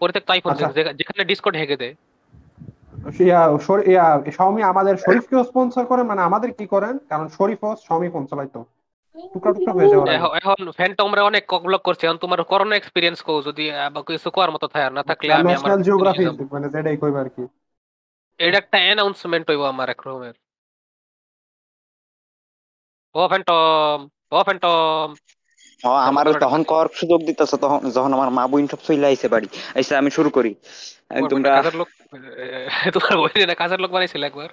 পরিত্যক্ত আইফোন। যেখানে ডিসকর্ড হেগে দেয় শাওমি আমাদের শরীফকেও স্পন্সর করে মানে আমাদের কি করেন? কারণ শরীফও শাওমি ফোন চালাইতো টুকরা হয়ে এখন- এখন ফ্যান্টম রে অনেক ককব্লক করছে এখন তোমার করোনা এক্সপেরিয়েন্স কও যদি কিছু কোয়ার মতো থাকে না থাকলে আমি আমার ন্যাশনাল জিওগ্রাফি মানে যেটাই কইবা আর কি। এটা একটা অ্যানাউন্সমেন্ট হইব আমার এক রকমের ও ফ্যান্টম ও ফ্যান্টম আমার তখন কর সুযোগ দিতেছে তখন যখন আমার মা বোন সব চলে আইছে বাড়ি। আইসা আমি শুরু করি। তোমার বেটা কাজের লোক তোমার বই না কাজের লোক বানাইছিল একবার?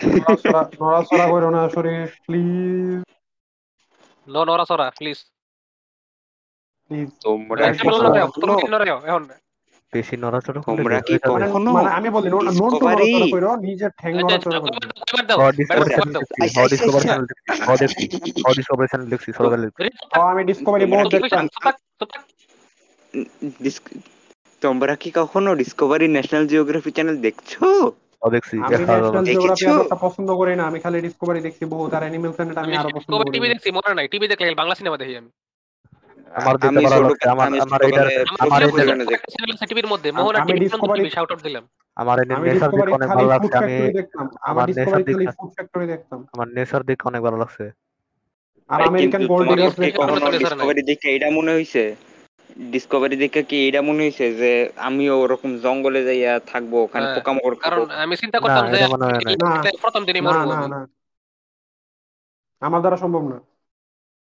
নড়াচড়া নড়াচড়া করো না শরীর প্লিজ ন নরা সরা প্লিজ প্লিজ তোমরা বলো, এখন বেশি নড়াচড়া তোমরা কি কখনো আমি বলি নোট কইরো ঠ্যাং নড়াচড়া করো ডিসকভারি তোমরা কি কখনো ডিসকভারি ন্যাশনাল জিওগ্রাফি চ্যানেল দেখছ? পছন্দ করি না আমি খালি ডিসকভারি দেখছি বহুত আর অ্যানিমেল চ্যানেল আমি আরও পছন্দ করি। টিভি দেখছি মনে নাই টিভি দেখলে বাংলা সিনেমা দেখি আমি। ডিসকভারি দেখে মনে কি এটা মনে হয়েছে যে আমি ওরকম জঙ্গলে যাইয়া থাকব ওখানে হ্যাঁ, পোকামাকড় কারণ আমি চিন্তা করতাম যে প্রথম দিনই মরবো। আমার দ্বারা সম্ভব না।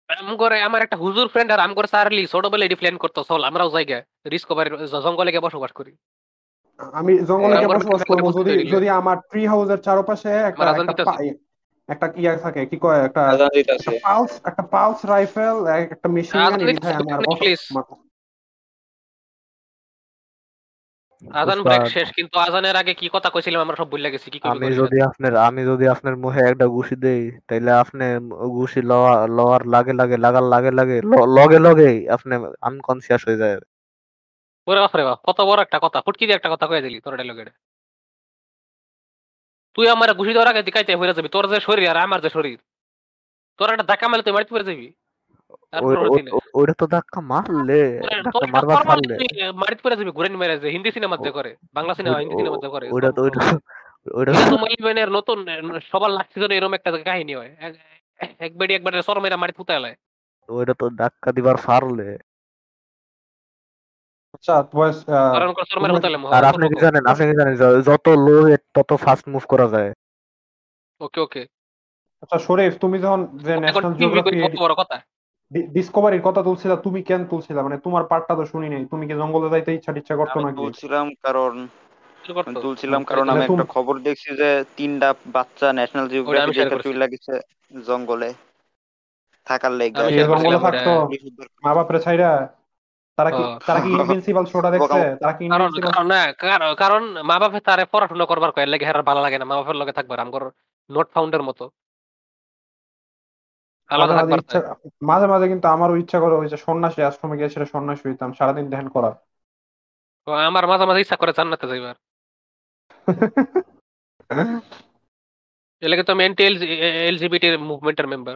আম আমার একটা হুজুর ফ্রেন্ড আর আম করে সারলি ছোটবেলা এটি প্ল্যান করতো চল আমরাও জায়গা রিস্ক ওভার জঙ্গলে গিয়ে বসবাস করি। আমি জঙ্গলে গিয়ে বসবাস করব যদি যদি আমার ট্রি হাউসের চারপাশে একটা আমার একটা। ইয়া থাকে কি কয় একটা পালস একটা পালস রাইফেল একটা মেশিন গান দিতেছে, আজান ব্রেক শেষ কিন্তু আজানের আগে কি কথা কইছিলাম আমরা সব ভুলে গেছি কি আমি যদি আপনার আমি যদি আপনার মুখে একটা ঘুষি দেই তাইলে আপনি ঘুষি লওয়া লওয়ার লাগে লাগে লাগার লাগে লাগে লগে লগে আপনি আনকনসিয়াস হয়ে যায়। ওরে বাপরে বাপ কত বড় একটা কথা ফুটকি দিয়ে একটা কথা কয়ে দিলি তোর ডায়লগে তুই আমার ঘুষি দেওয়ার আগে দিকাইতে হয়ে যাবি তোর যে শরীর আর আমার যে শরীর তোর একটা ধাক্কা মারলে তুই মারতে পেরে যাবি। ওইটা তো ধাক্কা মারলে ধাক্কা মারবার পারলে। মারিতে পেরে যাবি ঘুরে মেরে যে হিন্দি সিনেমা যে করে বাংলা সিনেমা হিন্দি সিনেমা যে করে ওইটা তো ওইটা ওইটা এটা তো মালিবেনের নতুন সবার লাস্ট সিজনে এরকম একটা কাহিনী হয়। এক- এক বেডি একবার সর মেরা মারি ফুটায় লাই ওইটা তো ধাক্কা দিবার পারলে। আচ্ছা আর আপনি কি জানেন আপনি কি জানেন যত লো তত ফাস্ট মুভ করা যায়। ওকে ওকে। আচ্ছা শরীফ তুমি যখন যে ন্যাশনাল জিওগ্রাফি কত বড় কথা? ডিসকভারির কথা তুলছিলা তুমি কেন তুলছিলা? মানে তোমার পার্টটা তো শুনি নাই। তুমি কি জঙ্গলে যাইতে ইচ্ছা টিচ্ছা করতো আমি নাকি? তুলছিলাম কারণ আমি তুলছিলাম কারণ আমি একটা খবর দেখছি যে তিনটা বাচ্চা ন্যাশনাল জিওগ্রাফি দেখে। চলে গেছে জঙ্গলে। থাকার লেগে। জঙ্গলে করছিলাম থাকতো। মা বাপরে ছাইরা তারা কি। তারা কি ইনভিনসিবল শোটা দেখছে? তারা কি কারণ ইনভিনসিবল কারণ না কারণ- মা বাপে তারে পড়াশোনা করবার কয় লাগে হেরার ভালো লাগে না। মা বাপের লগে থাকবার আমগর নোট ফাউন্ডের মতো। মাঝে মাঝে ইচ্ছা মাঝে মাঝে কিন্তু আমারও ইচ্ছা করে ওই যে সন্ন্যাসী আশ্রমে গিয়ে সেটা সন্ন্যাসী হইতাম সারাদিন ধ্যান করা তো আমার মাঝে মাঝে ইচ্ছা করে জান্নাতে যাইবার। এর লাগে তো আমি এনটি এলজিবিটি মুভমেন্টের মেম্বার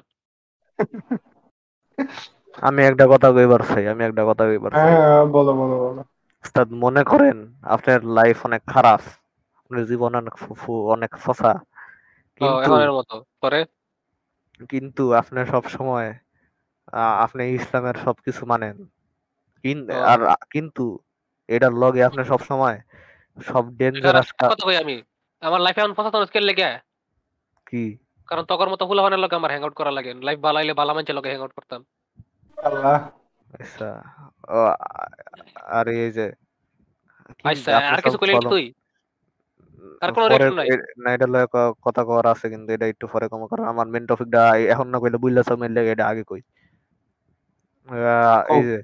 আমি একটা কথা কইবার চাই আমি একটা কথা কইবার চাই। হ্যাঁ বলো বলো বলো। উস্তাদ মনে করেন আপনার লাইফ অনেক খারাপ আপনার জীবন অনেক ফুফু অনেক ফসা। কিন্তু মতো পরে? কিন্তু আপনি সব সময় আপনি ইসলামের সবকিছু মানেন। আর কিন্তু এটার লগে আপনি সব সময় সব ডেঞ্জারাস কথা কই আমি আমার লাইফে এমন পছন্দ স্কেল লেগে। কি? কারণ তখন মতো ফুলাবানের লগে আমার হ্যাং আউট করা লাগে। লাইফ বালাইলে ভালো মানুষের লগে হ্যাং আউট করতাম। আল্লাহ। আচ্ছা আর এই যে আচ্ছা আর কিছু কইলে তুই? কোনো নাই? না এটা লয়ে কথা কওয়ার আছে কিন্তু এটা একটু পরে কম কারণ আমার মেন টপিকটা এখন না কইলে বুঝলা সব মেন লাগে এটা আগে কই। এই যে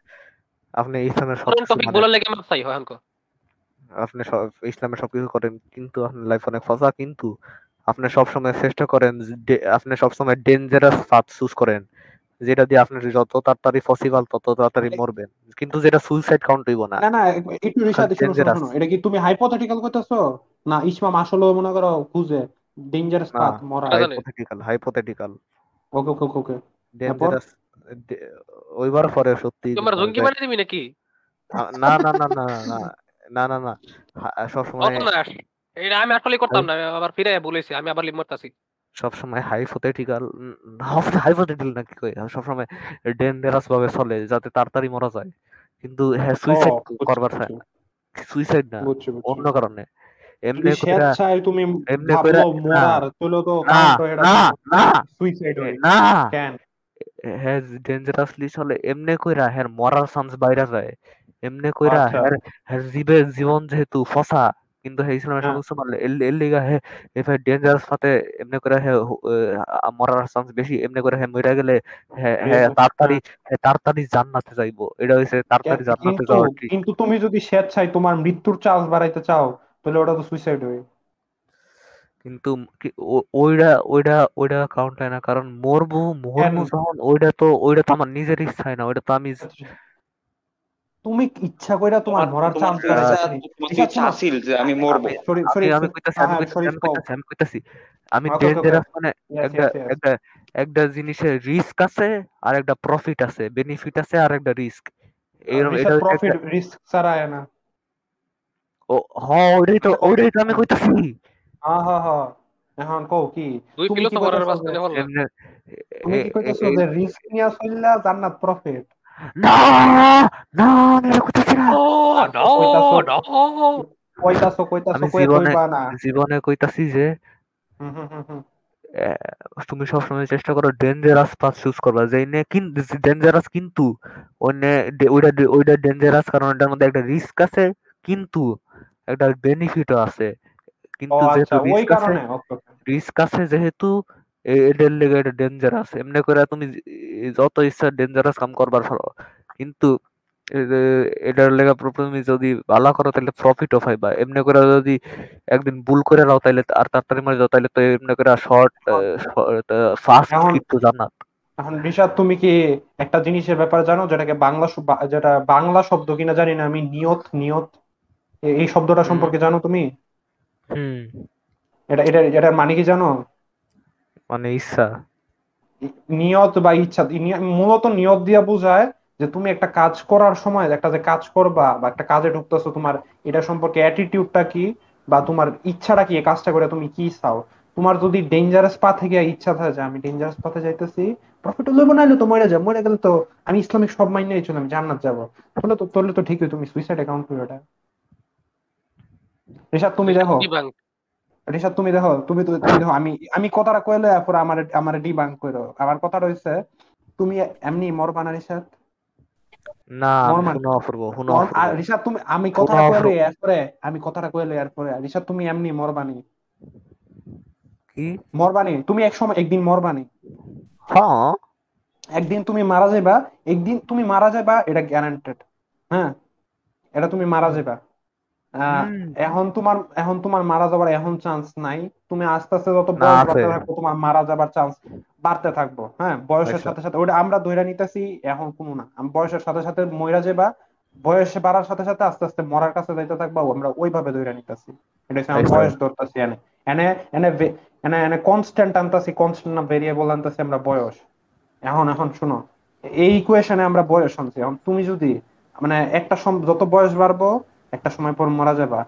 আপনি ইসলামের কোন সবকিছু টপিক বলার লেগে চাই হয় আপনি সব ইসলামের সবকিছু করেন কিন্তু আপনার লাইফ অনেক ফসা কিন্তু আপনি সবসময় চেষ্টা করেন আপনি সবসময় ডেঞ্জারাস পাথ চুজ করেন। যেটা দিয়ে আপনার যত তাড়াতাড়ি পসিবল তত তাড়াতাড়ি মরবেন। কিন্তু যেটা সুইসাইড কাউন্ট হইব না। না না একটু রিসাদ শোনো এটা কি তুমি হাইপোথেটিক্যাল করতেছো? না ইসমাম আসলে মনে করো খুঁজে ডেঞ্জারাস পাথ মরা। Hypothetical hypothetical okay okay okay dangerous ওইবার পরে সত্যি তোমার জঙ্গি মানে দিবি নাকি? না না না না না না না না সব সময় কত এটা আমি আসলে করতাম না আবার ফিরে বলেছি আমি আবার লিপ মারতাছি সব সময় হাইপোথেটিক্যাল হাইপোথেটিক্যাল না কি কই সব সময় ডেঞ্জারাস ভাবে চলে যাতে তাড়াতাড়ি মরা যায়। কিন্তু হ্যাঁ সুইসাইড করবার বুঝছি, সুইসাইড না। অন্য কারণে। এমনি যদি কইরা স্বেচ্ছায় তুমি এমনি কইরা- মরার তো না হয় এটা না না। সুইসাইড হয়। না। কেন? হ্যাঁ ডেঞ্জারাসলি চলে। এমনে কইরা হ্যাঁ মরার চান্স বাইরা যায়। এমনে কইরা আচ্ছা। হ্যাঁ হ্যাঁ জীবের জীবন যেহেতু ফসা কিন্তু হে ইসলামের মারলে এর এর লিগা হে এ ভাই ডেঞ্জারাস ফাতে এমনে করে হে মরার চান্স বেশি এমনে করে হে মইরা গেলে হ্যাঁ হ্যাঁ হ্যাঁ তাড়াতাড়ি হ্যাঁ। তাড়াতাড়ি জান্নাতে যাইবো। এটা হইছে তাড়াতাড়ি জান্নাতে যাওয়ার কিন্তু তুমি যদি স্বেচ্ছায় তোমার মৃত্যুর চান্স বাড়াইতে চাও তাহলে ওটা তো সুইসাইড হয়ে। কিন্তু কি- ও- ওইটা ওইটা ওইটা কাউন্ট হয় না। কারণ মরবো মরবো যখন ওইটা তো ওইটা তো আমার নিজের ইচ্ছায় না ওইটা তো আমি তুমি ইচ্ছা কইরা তোমার মরার চান্স যে আমি মরবো। সরি সরি আমি কইতাছি আমি হ্যাঁ কইতাছি আমি কইতাছি আমি ডেঞ্জারাস মানে একটা একটা একটা জিনিসের রিস্ক আছে আর একটা প্রফিট আছে বেনিফিট আছে আর একটা রিস্ক এটা প্রফিট রিস্ক ছাড়া না। ও হ্যাঁ ওইটাই তো ওইটাই তো আমি কইতাছি। হ্যাঁ হ্যাঁ হ্যাঁ এখন কও কি? তুমি কি কইতাছো যে রিস্ক নিয়া চললা জান্নাত প্রফিট না না আমি এটা কইতাছি না। ও আর নো। কইতাছো কইতাছো আমি জীবনে কইবা না। জীবনে কইতাছি যে হুম হুম হুম হুম। আহ, তুমি সবসময় চেষ্টা করো ডেঞ্জারাস পাথ চুজ করবা যে নে কিন্তু ডেঞ্জারাস কিন্তু ওইনে ডে- ওইটা ডে- ওইটা ডেঞ্জারাস কারণ এটার মধ্যে একটা রিস্ক আছে কিন্তু একটা বেনিফিটও আছে। ও কিন্তু আচ্ছা যেহেতু ওই রিস্ক আছে কারণে ওকে ওকে। রিস্ক আছে যেহেতু এ- এটার লেগে এটা ডেঞ্জারাস এমনি করে তুমি যত ইচ্ছা ডেঞ্জারাস কাম করবার পারো। কিন্তু এটার লেগে তুমি যদি ভালো করো তাহলে প্রফিটও পাইবা। এমনি করে যদি একদিন ভুল করে নাও তাহলে আর তাড়াতাড়ি মারি যাও তাহলে তো এমনি করে শর্ট ফাস্ট কিন্তু জান্নাত। এখন রিশাদ তুমি কি একটা জিনিসের ব্যাপারে জানো যেটাকে বাংলা যেটা বাংলা শব্দ কিনা জানি না আমি নিয়ত নিয়ত এই শব্দটা সম্পর্কে জানো তুমি? হুম। এটা এটা এটার মানে কি জানো? মানে ইচ্ছা। নিয়ত বা ইচ্ছা মূলত নিয়ত দিয়া বোঝায় যে তুমি একটা কাজ করার সময় একটা যে কাজ করবা বা একটা কাজে ঢুকতেছো তোমার এটা সম্পর্কে অ্যাটিটিউডটা কি বা তোমার ইচ্ছাটা কি এই কাজটা করে তুমি কি চাও? তোমার যদি ডেঞ্জারাস পাথে গিয়ে ইচ্ছা থাকে যে আমি ডেঞ্জারাস পাথে যাইতেছি প্রফিট লইব নাইলে তো মরে যাব মরে গেলে তো আমি ইসলামিক সব মাইনেই চলে আমি জান্নাত যাব। তাহলে তো তাহলে তো ঠিকই তুমি সুইসাইড অ্যাকাউন্ট করো এটা ঋষাদ তুমি দেখো। ঋষাদ তুমি দেখো তুমি তো তুমি দেখো আমি আমি কথাটা কইলে পরে আমার আমার ডিবাঙ্ক করো আমার কথা রয়েছে তুমি এমনি মরবা না ঋষাদ না শুনো অপূর্ব নর- আর অপূর্ব তুমি আমি কথাটা কইলে এরপরে আমি কথাটা কইলে এরপরে ঋষাদ তুমি এমনি মরবানি। কি? মরবানি তুমি এক সময় একদিন মরবানি। হ্যাঁ। একদিন তুমি মারা যাইবা একদিন তুমি মারা যাইবা এটা গ্যারান্টেড হ্যাঁ? এটা তুমি মারা যাইবা। এখন তোমার এখন তোমার মারা যাবার এখন চান্স নাই। তুমি আস্তে আস্তে যত বয়স বাড়তে থাকব তোমার মারা যাবার চান্স বাড়তে থাকব। হ্যাঁ বয়সের আচ্ছা। সাথে সাথে ওটা আমরা ধইরা নিতেছি এখন কোনো না। আম- বয়সের সাথে সাথে মইরা যাবা বয়সে বাড়ার সাথে সাথে আস্তে আস্তে মরার কাছে যাইতে থাকবা আমরা ওইভাবে ধইরা নিতেছি। এটা হচ্ছে আমরা আচ্ছা। বয়স ধরতেছি এনে। এনে এনে এনে এনে কনস্ট্যান্ট আনতাছি কনস্ট্যান্ট না ভেরিয়েবল আনতাছি আমরা বয়স। এখন এখন শোনো এই ইকুয়েশনে আমরা বয়স আনছি। এখন তুমি যদি মানে একটা যত বয়স বাড়বো একটা সময় পর মারা যাবা।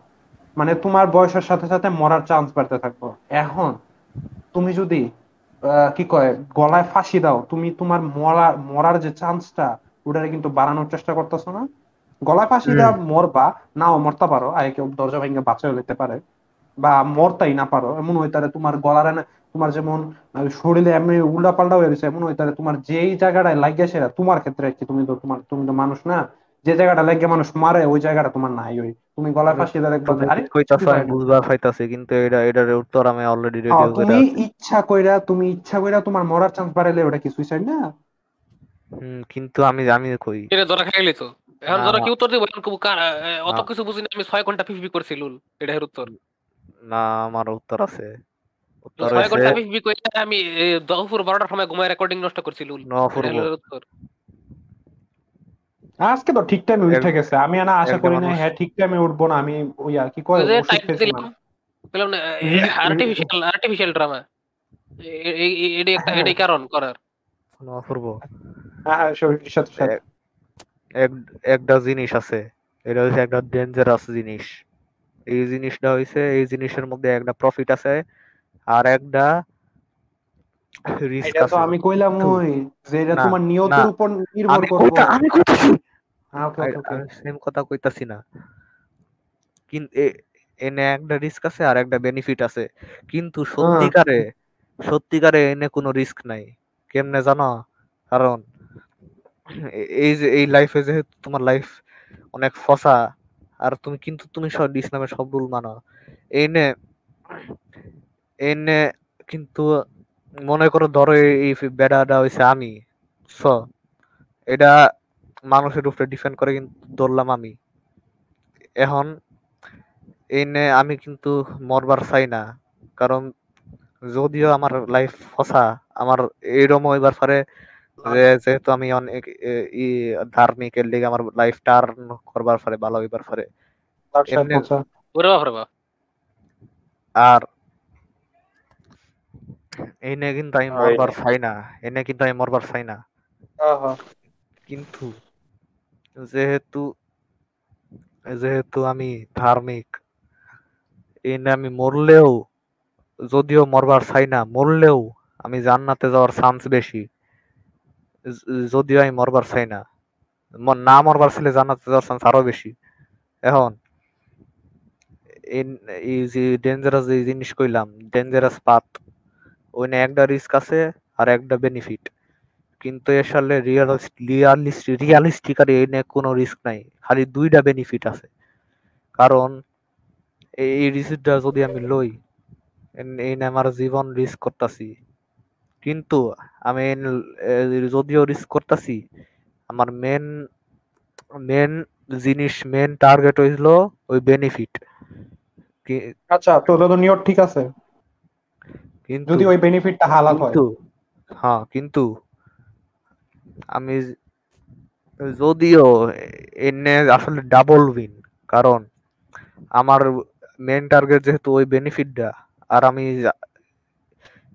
মানে তোমার বয়সের সাথে সাথে মরার চান্স বাড়তে থাকব। এখন তুমি যদি কি কয় গলায় ফাঁসি দাও তুমি তোমার মরা মরার যে চান্সটা ওটারে কিন্তু বাড়ানোর চেষ্টা করতেছো না। গলায় ফাঁসি দেওয়া মরবা নাও মরতে পারো। আগে কেউ দরজা ভেঙে বাঁচাও যেতে পারে। বা মরতাই না পারো। এমন হইতারে তোমার গলার তোমার যেমন শরীরে এমনি উল্টা পাল্টা হয়ে গেছে এমন হইতারে তোমার যেই জায়গাটায় লাগিয়েছে তোমার ক্ষেত্রে কি। তুমি তো তোমার তুমি তো মানুষ না। যে জায়গাটা লাগে মানুষ মারে ওই জায়গাটা তোমার নাই ওই। তুমি ফাঁসি দিয়ে দেখবা যে আরে কইতাছো আমি হয় পাইতাছি কিন্তু এটা এটার উত্তর আমি অলরেডি হ্যাঁ রেডি করে তুমি ইচ্ছা কইরা তুমি ইচ্ছা কইরা তোমার মরার চান্স বাড়াইলে ওটা কি সুইসাইড না? হুম কিন্তু আমি আমি কই? এটা ধরা খাইলি তো? এখন ধরা কি উত্তর দিব? এখন কবু কার- অত কিছু বুঝিনি আমি ছয় ঘণ্টা ফিফবি করছি লুল এটা এর উত্তর। না আমার উত্তর আছে। উত্তর ছয় হইছে ঘণ্টা ফিফবি করে আমি এ, দুপুর বারোটার সময় ঘুমায় রেকর্ডিং নষ্ট করছি লুল। ন এটা এর উত্তর। আজকে তো ঠিক টাইমে উঠে গেছে। আমি না আশা করি না হ্যাঁ ঠিক টাইমে উঠবো না আমি ওই আর কি কয় ওই যে ওষুধ টাইপ খেয়েছিলাম। দিলাম। বললাম না রি- রি- আর্টিফিশিয়াল আর্টিফিশিয়াল ড্রামা একটা হ্যাঁ এটাই কারণ করার। ন অপূর্ব হ্যাঁ হ্যাঁ সত্যি সত্যি সত্যি। এক এক- একটা জিনিস আছে এটা হচ্ছে একটা ডেঞ্জারাস জিনিস। এই জিনিসটা হইছে এই জিনিসের মধ্যে একটা প্রফিট আছে আর একটা রিস্ক আছে। আমি কইলাম ওই যে এটা তোমার নিয়তের উপর নির্ভর করব। আমি কইতাছি। হ্যাঁ ওকে ওকে ওকে। সেম কথা কইতাছি না। কিন্তু এনে একটা রিস্ক আছে আর একটা বেনিফিট আছে। কিন্তু সত্যিকারে সত্যিকারে এনে কোনো রিস্ক নাই। কেমনে জানো? কারণ এই যে এই লাইফে যেহেতু তোমার লাইফ অনেক ফসা আর তুমি কিন্তু তুমি সব ইসলামের সব রুল মানো। এনে এনে কিন্তু মনে করো ধরো এই এই বেড়াটা হইছে আমি। স এটা মানুষের উপরে ডিপেন্ড করে কিন্তু ধরলাম আমি। এখন এনে আমি কিন্তু মরবার চাই না। কারণ যদিও আমার লাইফ ফসা আমার এইরকম হইবার পারে যে যেহেতু আমি অনেক ই ধার্মিক এর লিগে আমার লাইফ টার্ন করবার পারে ভালো হইবার পারে আর এনে কিন্তু আমি। মরবার চাই না এনে কিন্তু আমি মরবার চাই না। কিন্তু যেহেতু যেহেতু আমি ধার্মিক এনে আমি মরলেও, যদিও মরবার চাই না, মরলেও আমি জান্নাতে যাওয়ার চান্স বেশি। যদিও আমি মরবার চাই না না মরবার ছেলে জান্নাতে যাওয়ার চান্স আরও বেশি। এখন, এই যে ডেঞ্জারাস যে জিনিস কইলাম ডেঞ্জারাস পাথ ওইনে একটা রিস্ক আছে আর একটা বেনিফিট কিন্তু এর সালে রিয়ালিস্টিক রিয়ালিস্টিক আর এনে কোনো রিস্ক নাই। খালি দুইটা বেনিফিট আছে। কারণ এই এই রিস্কটা যদি আমি লই এই আমার জীবন রিস্ক করতেছি। কিন্তু আমি যদিও রিস্ক করতেছি আমার মেন মেন জিনিস মেন টার্গেট হইল ওই বেনিফিট আচ্ছা তো তো নিয়ত ঠিক আছে? কিন্তু যদি ওই বেনিফিটটা হালাল হয়। কিন্তু হ্যাঁ কিন্তু আমি যদিও এনে আসলে ডাবল উইন কারণ আমার মেন টার্গেট যেহেতু ওই বেনিফিটটা আর আমি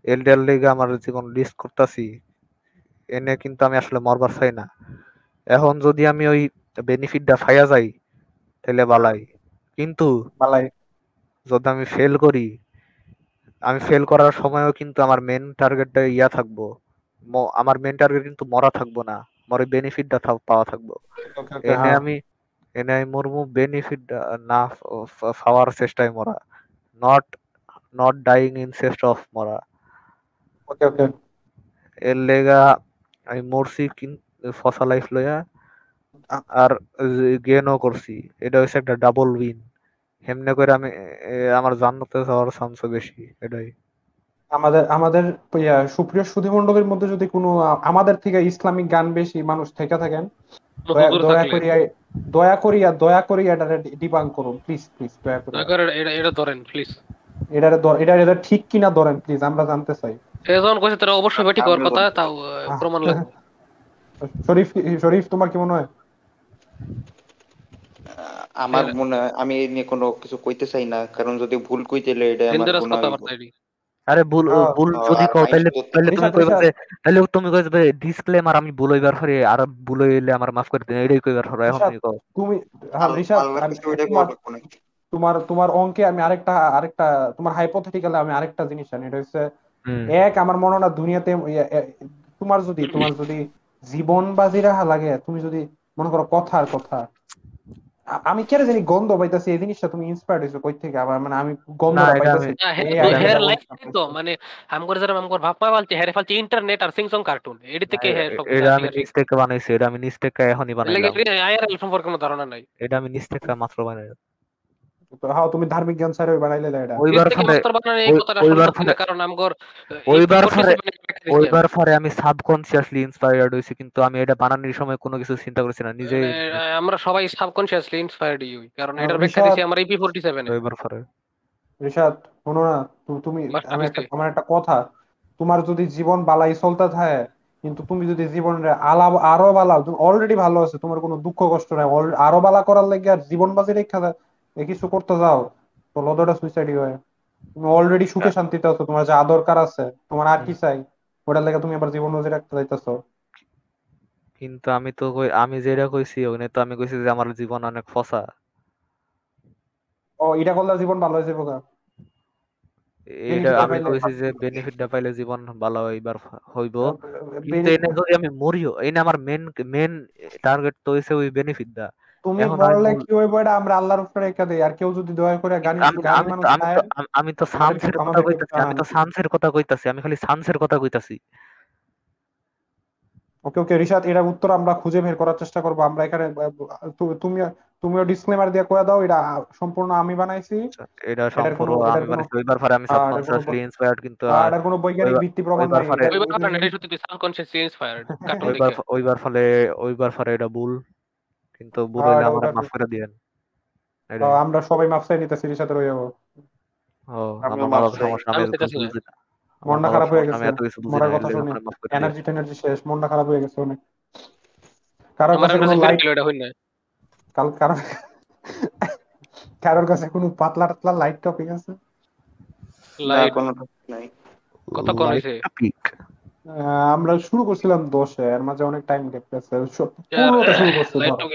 এলডিআর লিগে আমার জীবন রিস্ক করতেছি এনে কিন্তু আমি আসলে মরবার চাই না। এখন যদি আমি ওই বেনিফিটটা ফাইয়া যাই তাহলে বালাই। কিন্তু বালাই। যদি আমি ফেল করি আমি ফেল করার সময়ও কিন্তু আমার মেন টার্গেটটা ইয়া থাকব। আমার মেন টার্গেট কিন্তু মরা থাকব না। মরে বেনিফিটটা পাওয়া থাকব। এনে হ্যাঁ। আমি এনে আমি মরমু বেনিফিট না পাওয়ার চেষ্টায় মরা। Not not dying in chest of মরা। Okay okay. এর লেগা আমি মরছি কিন্তু ফসা লাইফ লইয়া। আর গেনও করছি এটা হচ্ছে একটা ডাবল উইন এমনি করে আমি আমার জান্নাতে যাওয়ার চান্স বেশি এটাই। আমাদের আমাদের ইয়া, সুপ্রিয় সুধী মণ্ডলীর মধ্যে যদি কোনো আমাদের থেকে ইসলামিক গান বেশি মানুষ থেকে থাকেন দয়া করিয়া দয়া করিয়া দয়া করিয়া এটা ডিবাং করুন প্লিজ প্লিজ দয়া করে এটা এটা ধরেন প্লিজ এটা এটা এটা ঠিক কিনা ধরেন প্লিজ আমরা জানতে চাই। এ যখন কইছে তারা অবশ্যই বেটি করার কথা তাও। প্রমাণ লাগবে। শরীফ শরীফ তোমার কি মনে হয়? আমার। মনে হয় আমি এই নিয়ে কোনো কিছু কইতে চাই না কারণ যদি ভুল কইতে এটা আমার আরে ভুল ভুল যদি কও তাইলে মাইন্ড তাইলে তুমি রিশাদ, কইবা যে তাইলে তুমি কইবা যে ডিসক্লেমার আমি ভুল হইবার পরে আর ভুল হইলে আমার মাফ করে দিন এটাই কইবার পরে এখন তুমি কও। তুমি হ্যাঁ ওইটা তোমার। তোমার তোমার অঙ্কে আমি আরেকটা আরেকটা তোমার হাইপোথেটিক্যালে আমি আরেকটা জিনিস জানি এটা হচ্ছে এক আমার মনে না দুনিয়াতে তোমার যদি তোমার যদি জীবন বাজি রাখা লাগে তুমি যদি মনে করো কথার কথা আমি কেন জানি গন্ধ পাইতাছি এই জিনিসটা তুমি ইন্সপায়ার্ড হইছো কই থেকে? আবার মানে আমি গন্ধ পাইতাছি। হেয়ার লাইক তো মানে আমগর যারা আমগর ভাপা বলতে হেয়ার ফালতে ইন্টারনেট আর সিংসং কার্টুন এডি থেকে হেয়ার এটা আমি নিজ থেকে বানাইছি এটা আমি নিজ থেকে এখনই বানাইলাম। আইআরএল সম্পর্কে কোনো ধারণা নাই। এটা আমি নিজ থেকে মাত্র বানাইলাম। হ্যাঁ তুমি ধার্মিক জ্ঞান স্যার বানাইলে না এটা। ওইবার নিজ ওইবার কারণ আমগর ওইবার 47 ফলে- এর ব্যাখ্যা দিছি আমি। ওইবার পরে আমি সাবকনসিয়াসলি ইন্সপায়ার্ড হইছি কিন্তু আমি এটা বানানোর সময় কোনো কিছু চিন্তা করছি না মানে, আমরা সবাই সাবকনসিয়াসলি ইন্সপায়ার্ড হই কারণ এটার ব্যাখ্যা দিছি আমার ইপি 47 এ। ওইবার পরে শোনো না তুমি আমি একটা আমার একটা কথা। তোমার যদি জীবন বালাই চলতে থাকে কিন্তু তুমি যদি জীবনে আলা আরও বালা তুমি অলরেডি ভালো আছে তোমার কোনো দুঃখ কষ্ট নাই। আরও বালা করার লাগে আর জীবন বাজি রেখা দা- এ কিছু করতে যাও। তো লদটা সুইসাইডই হয়। তুমি অলরেডি সুখে শান্তিতে আছো তোমার যা দরকার আছে তোমার আর কি চাই ওটার লাগে তুমি আবার জীবন বাজি রাখতে যাইতেছো। কিন্তু আমি তো কই- আমি যেটা কইছি ওখানে তো আমি কইছি যে আমার জীবন অনেক ফসা। ও এটা করলে জীবন ভালো হয়ে যাবে। এটা আমি কইছি যে বেনিফিটটা পাইলে জীবন ভালো হইবার হইব। কিন্তু এনে যদি আমি মরিও এনে আমার মেন মেন টার্গেট তো হইছে ওই বেনিফিটটা তুমি বললে কি হইব এটা আমরা আল্লাহর উপরে রেখে দেই আর কেউ যদি দয়া করে গানি আমি গানি মানুষ তো- আমি তো আমি- আমি সানসের কথা কইতাছি আমি তো কথা কইতাছি আমি খালি সানসের কথা কইতাছি। ওকে ওকে রিশাদ এটার উত্তর আমরা খুঁজে বের করার চেষ্টা করব। আমরা এখানে তুমি তুমিও ডিসক্লেমার দিয়ে কয়ে দাও এটা সম্পূর্ণ আমি বানাইছি। এটা সম্পূর্ণ আমি মানে ওইবার পরে আমি সাবকনসিয়াসলি ইন্সপায়ার্ড কিন্তু আর এটার কোনো বৈজ্ঞানিক ভিত্তি প্রমাণ ওইবার পরে- এটা- সত্যি সাবকনসিয়াসলি ইন্সপায়ার্ড ওইবার ওইবার ফলে ওইবার পরে এটা ভুল। কিন্তু ভুল হইলে আমার মাফ করে দিয়েন আমরা সবাই মাপসাই নিতেছি রিশাদের হয়ে যাব। ও আমার মাফ চাই। সমস্যা আমি মনটা খারাপ হয়ে গেছে। এত কিছু মরার কথা শুনে। মাফ। এনার্জি টেনার্জি শেষ মনটা খারাপ হয়ে গেছে অনেক। কারোর কাছে কোনো লাইট এটা হই না কাল কারোর কারোর কাছে কোনো পাতলা টাতলা লাইট টপিক আছে? না লাইট কোনো নাই। কত পিক আহ, আমরা শুরু করছিলাম দশে এর মাঝে অনেক টাইম গ্যাপ গেছে পনেরোতে শুরু করছি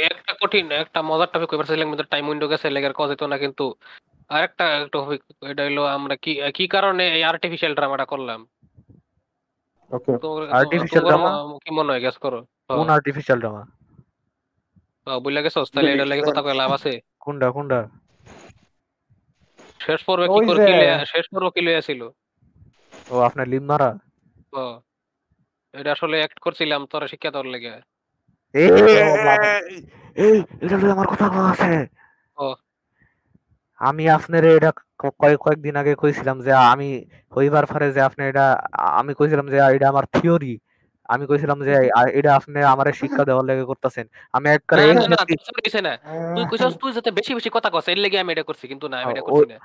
একটা কঠিন একটা মজার টপিক কইবার চাইলাম কিন্তু টাইম উইন্ডো গেছে লেগের কজ হইতো না কিন্তু আরেকটা টপিক এটা হইল আমরা কি কি কারণে এই আর্টিফিশিয়াল ড্রামাটা করলাম? ওকে Artificial তোমার কি মনে হয় গেস করো। কোন আর্টিফিশিয়াল ড্রামা বুঝলা গেছো তাহলে এটা লেগে কথা কয়ে লাভ আছে। কোনটা কোনটা? শেষ পর্বে কি করে কি শেষ পর্ব কি লইয়া ছিল ও আপনার লিম মারা ও এটা আসলে অ্যাক্ট করছিলাম তোরা শিক্ষা দেওয়ার লেগে। এই এটা আমার কথা আছে। ও। আমি আপনার এটা কয়েক কয়েকদিন আগে কইছিলাম যে আমি হইবার পরে যে আপনি এটা আমি কইছিলাম যে এটা আমার থিওরি আমি কইছিলাম যে এটা আপনি আমারে শিক্ষা দেওয়ার লেগে করতেছেন। আমি একবার তোর। তুই কইছস তুই যাতে বেশি বেশি কথা কস এর লেগে আমি এটা করছি কিন্তু না আমি এটা করছি না।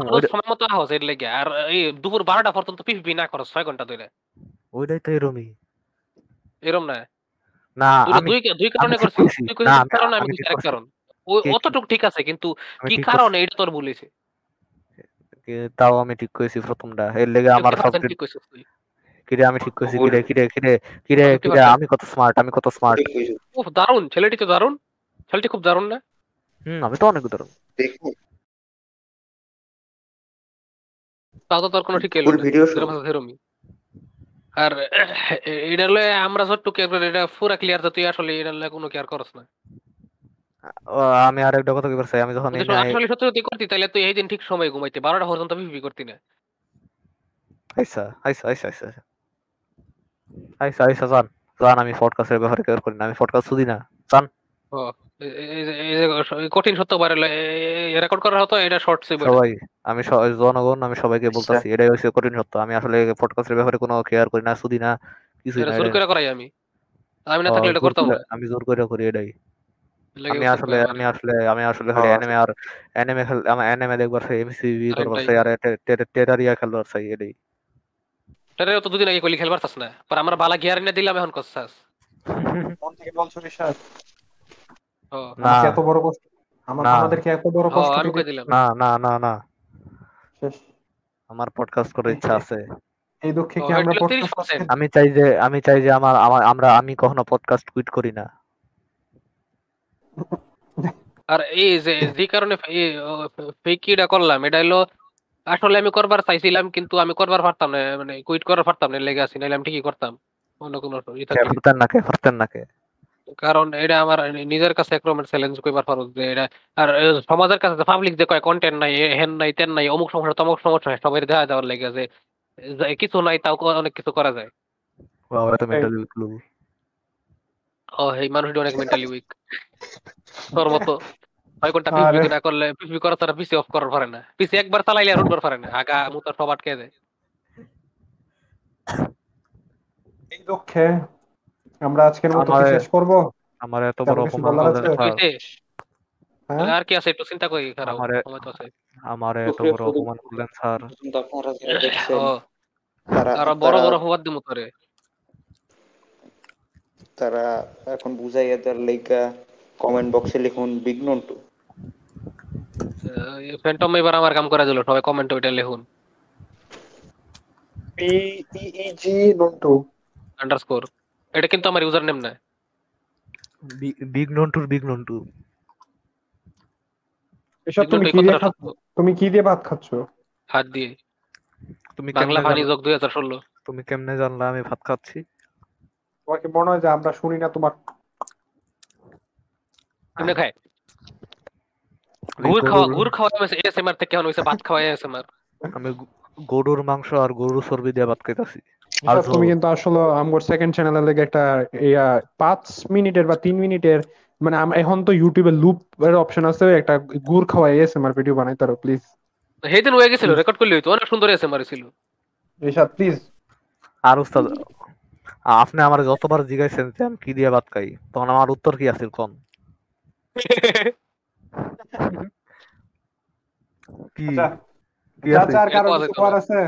তো সময় মতো- আহস এর লেগে। আর এই দুপুর বারোটা পর্যন্ত পিপিপি না করস ছয় ঘণ্টা ধরে ওইটাই তো এরমই। এরম না? না আমি দুই দুই কারণে ঠিক করছিস তুই আমি- কারণে আমি আরেক কারণ। ওই অতটুক ঠিক আছে কিন্তু কি কারণে এটা তোর বলেছে করছি। তাও আমি ঠিক কইছি প্রথমটা। এর লেগে আমার সব ঠিক কইছিস তুই কিরে আমি ঠিক কইছি কিরে কিরে কিরে কিরে কিরে আমি কত স্মার্ট আমি কত স্মার্ট উফ দারুণ ছেলেটি তো দারুণ। ছেলেটি খুব দারুণ না? হুম আমি তো অনেক দারুণ। দেখো। তাও তো তোর কোনো ঠিক এলো ভিডিও। আর এটা লয়ে আমরা যতটুকু একবার এটা পুরা ক্লিয়ার যে তুই আসলে এটা লয়ে কোনো কেয়ার করস না। আমি আর একটা কথা কইবার চাই আমি যখন আসলে সত্যি সত্যি করতি তাহলে তুই এই দিন ঠিক সময় ঘুমাইতে বারোটা পর্যন্ত পিপিপি করতি না। আইসা আইসা আইসা আইসা আইসা। আইসা জান। জান আমি পডকাস্টের ব্যাপারে কেয়ার করি না আমি পডকাস্ট শুধি না। জান। কঠিন সত্য বাইরে রেকর্ড করা হতো এটা শর্ট সিব সবাই আমি জনগণ আমি সবাইকে বলতাছি এটাই হচ্ছে কঠিন সত্য। আমি আসলে পডকাস্টের ব্যাপারে কোনো কেয়ার করি না শুধি না এটা না জোর করে করাই আমি। আমি না থাকলে এটা করতাম আমি জোর করে করি এটাই। আমি আসলে আমি আসলে আমি আসলে খালি হ্যাঁ। অ্যানিমে আর অ্যানিমে খেল আমার অ্যানিমে দেখবার চাই এমসিভি আরে করবার। চাই আর টেরারিয়া খেলবার চাই এটাই। তো দুদিন আগে কইলি খেলবার চাস না পর আমরা বালা গিয়ার এনে দিলাম এখন করছাস মন থেকে ও না আমাকে এত বড় কষ্ট আমার না। আমাদেরকে এত বড় কষ্ট আমি দিতে কই দিলাম? না না না না। শেষ। আমার পডকাস্ট করার ইচ্ছা আছে। এই দুঃখে কি আমরা পডকাস্ট আমি চাই যে আমি চাই যে আমার আমার আমি কখনো পডকাস্ট কুইট করি না। আর এই যে যে কারণে ফেকিটা করলাম এটা হলো আসলে আমি করবার চাইছিলাম কিন্তু আমি করবার পারতাম না মানে কুইট করার পারতাম না লেগে আছি নাহলে আমি ঠিকই করতাম। অন্য কোনো ই। ফারতেন নাকে ফারতেন নাকে কারণ এটা আমার নিজের কাছে একরকমের চ্যালেঞ্জ কইবার পারো যে এটা আর সমাজের কাছে পাবলিক যে কয় কন্টেন্ট নাই হেন নাই তেন নাই অমুক সমস্যা তমুক সমস্যা সবাই দেখা যাওয়ার লেগে যে কিছু নাই তাও অনেক কিছু করা যায়। ও এই মানুষটি অনেক মেন্টালি উইক তোর মতো ছয় ঘণ্টা পিসি না করলে পিসি করা তারা পিসি অফ করার পারে না। পিসি একবার চালাইলে আর উঠবার পারে না। আগা মুতার সব আটকে যায়। এই দুঃখে আমরা আজকের মতো কি শেষ করব? আমার এত বড় অপমান হইছে? হ্যাঁ। আর কি আছে? একটু চিন্তা করি খারাপ আমারে- সময় তো আছে। আমার এত বড় অপমান করলেন স্যার। তারা বড় বড় হওয়ার দিমু তোরে। তারা এখন বুঝাইয়া দেওয়ার লাইগা কমেন্ট বক্সে লিখুন বিগ নন্টু ফ্যান্টম এবার আমার কাম করে দিল সবাই কমেন্ট ওইটা লিখুন। P E G Nontu underscore এটা কিন্তু আমার ইউজার নেম না বিগ নন্টুর বিগ নন্টু এসব তুমি কি দিয়ে তুমি কি দিয়ে ভাত খাচ্ছ? হাত দিয়ে। তুমি বাংলা জানলা- যোগ দুই হাজার ষোলো। তুমি কেমনে জানলা আমি ভাত খাচ্ছি? তোমাকে মনে হয় যে আমরা শুনি না তোমার কেমনে খায়। গুড় খাওয়া গরুর- গুড় খাওয়া এসএমআর থেকে কেমন হইছে ভাত খাওয়া এসএমআর আমি গরুর মাংস আর গরুর চর্বি দিয়ে ভাত খাইতাছি। ঈশাদ, আজও তুমি কিন্তু আসলে আমার সেকেন্ড চ্যানেলের লেগে একটা ইয়া পাঁচ মিনিটের বা তিন মিনিটের মানে এখন তো ইউটিউবে লুপ এর অপশন আছে একটা গুড় খাওয়াই এসএমআর ভিডিও বানাই তারো প্লিজ সেদিন হয়ে গেছিল রেকর্ড করলে হইতো অনেক সুন্দর এসে মারিছিল ঈশাদ প্লিজ আর উস্তাদ আপনি আমার যতবার জিজ্ঞাসেন যে আমি কি দিয়ে ভাত খাই তখন আমার উত্তর কি আছিল কোন? কি? আচ্ছা কি আছে? চাচা আর কারও কথা কিছু কইতে করার হবে। আছে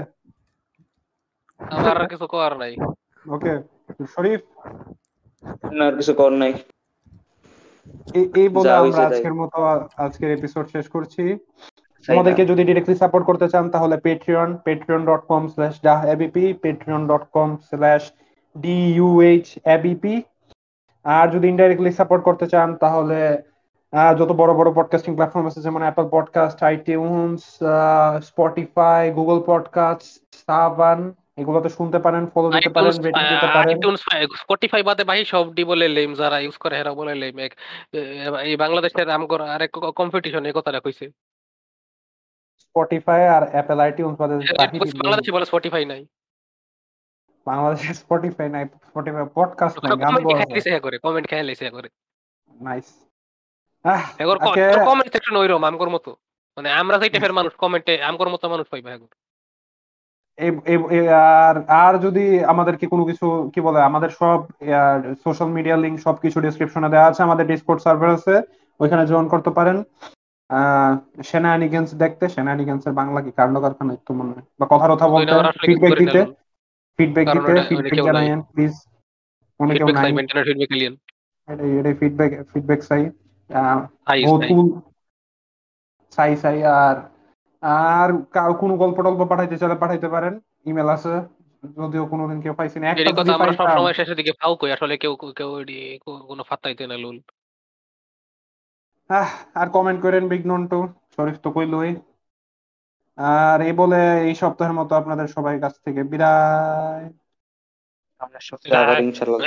আমার আর কিছু করার নাই। ওকে শরীফ? না আর কিছু কর নাই। এই- বলে আমরা আজকের মতো আজকের এপিসোড শেষ করছি। আমাদেরকে যদি ডিরেক্টলি সাপোর্ট করতে চান তাহলে Patreon Patreon dot com slash duh ABP Patreon dot com slash DUH ABP আর যদি ইনডাইরেক্টলি সাপোর্ট করতে চান তাহলে আহ, যত বড় বড় পডকাস্টিং প্ল্যাটফর্ম আছে যেমন Apple podcast iTunes Spotify Google podcast Saavn এগুলোতে শুনতে পারেন ফলো দিতে পারেন রেটিং দিতে পারেন। স্পটিফাই বাদে ভাই সব ডি বলে লেম যারা ইউজ করে হেরা বলে লেম। এক এই বাংলাদেশের আমগর আরেক কম্পিটিশন এই কথাটা কইছে। স্পটিফাই আর অ্যাপল আইটিউনস বাদে বাংলাদেশে বলে স্পটিফাই নাই। বাংলাদেশে স্পটিফাই নাই স্পটিফাই পডকাস্ট নাই গান কমেন্ট বলা লিসে করে কমেন্ট খাই লিসে করে। নাইস এগর আজকে কমেন্ট সেকশন ওইরকম আমগর মতো। মানে আমরা সেই টাইপের মানুষ কমেন্টে আমগর মতো মানুষ পাইবা এই- এই আর আর যদি আমাদেরকে কোনো কিছু কি বলে আমাদের সব সোশ্যাল মিডিয়া লিংক সবকিছু ডেসক্রিপশনে দেওয়া আছে আমাদের ডিসকর্ড সার্ভার আছে ওইখানে জয়েন করতে পারেন। সেনানিগেন্স দেখতে সেনানিগেন্স এর বাংলা কি কাণ্ড কারখানা একটু মনে হয়? বা কথা কথা বলতে ফিডব্যাক দিতে ফিডব্যাক দিতে ফিডব্যাক কেউ প্লিজ অনেকেও ফিডব্যাক নাই ফিডব্যাক এলিয়েন এটাই এটাই ফিডব্যাক ফিডব্যাক চাই। চাই চাই আর আর কার কোনো গল্প টল্প পাঠাইতে চাইলে পাঠাইতে পারেন। ইমেল আছে যদিও কোনোদিন কেউ পাইছি না। একটা এই কথা আমরা সব সময় শেষের দিকে ফাউ কই আসলে কেউ কেউ কোনো ফাত্তাইতে না লুল। আহ, আর কমেন্ট করেন বিগ নন টু শরীফ তো কইলই। আর এই বলে এই সপ্তাহের মতো আপনাদের সবাই কাছ থেকে বিদায়। আমরা সপ্তাহে আবার ইনশাল্লাহ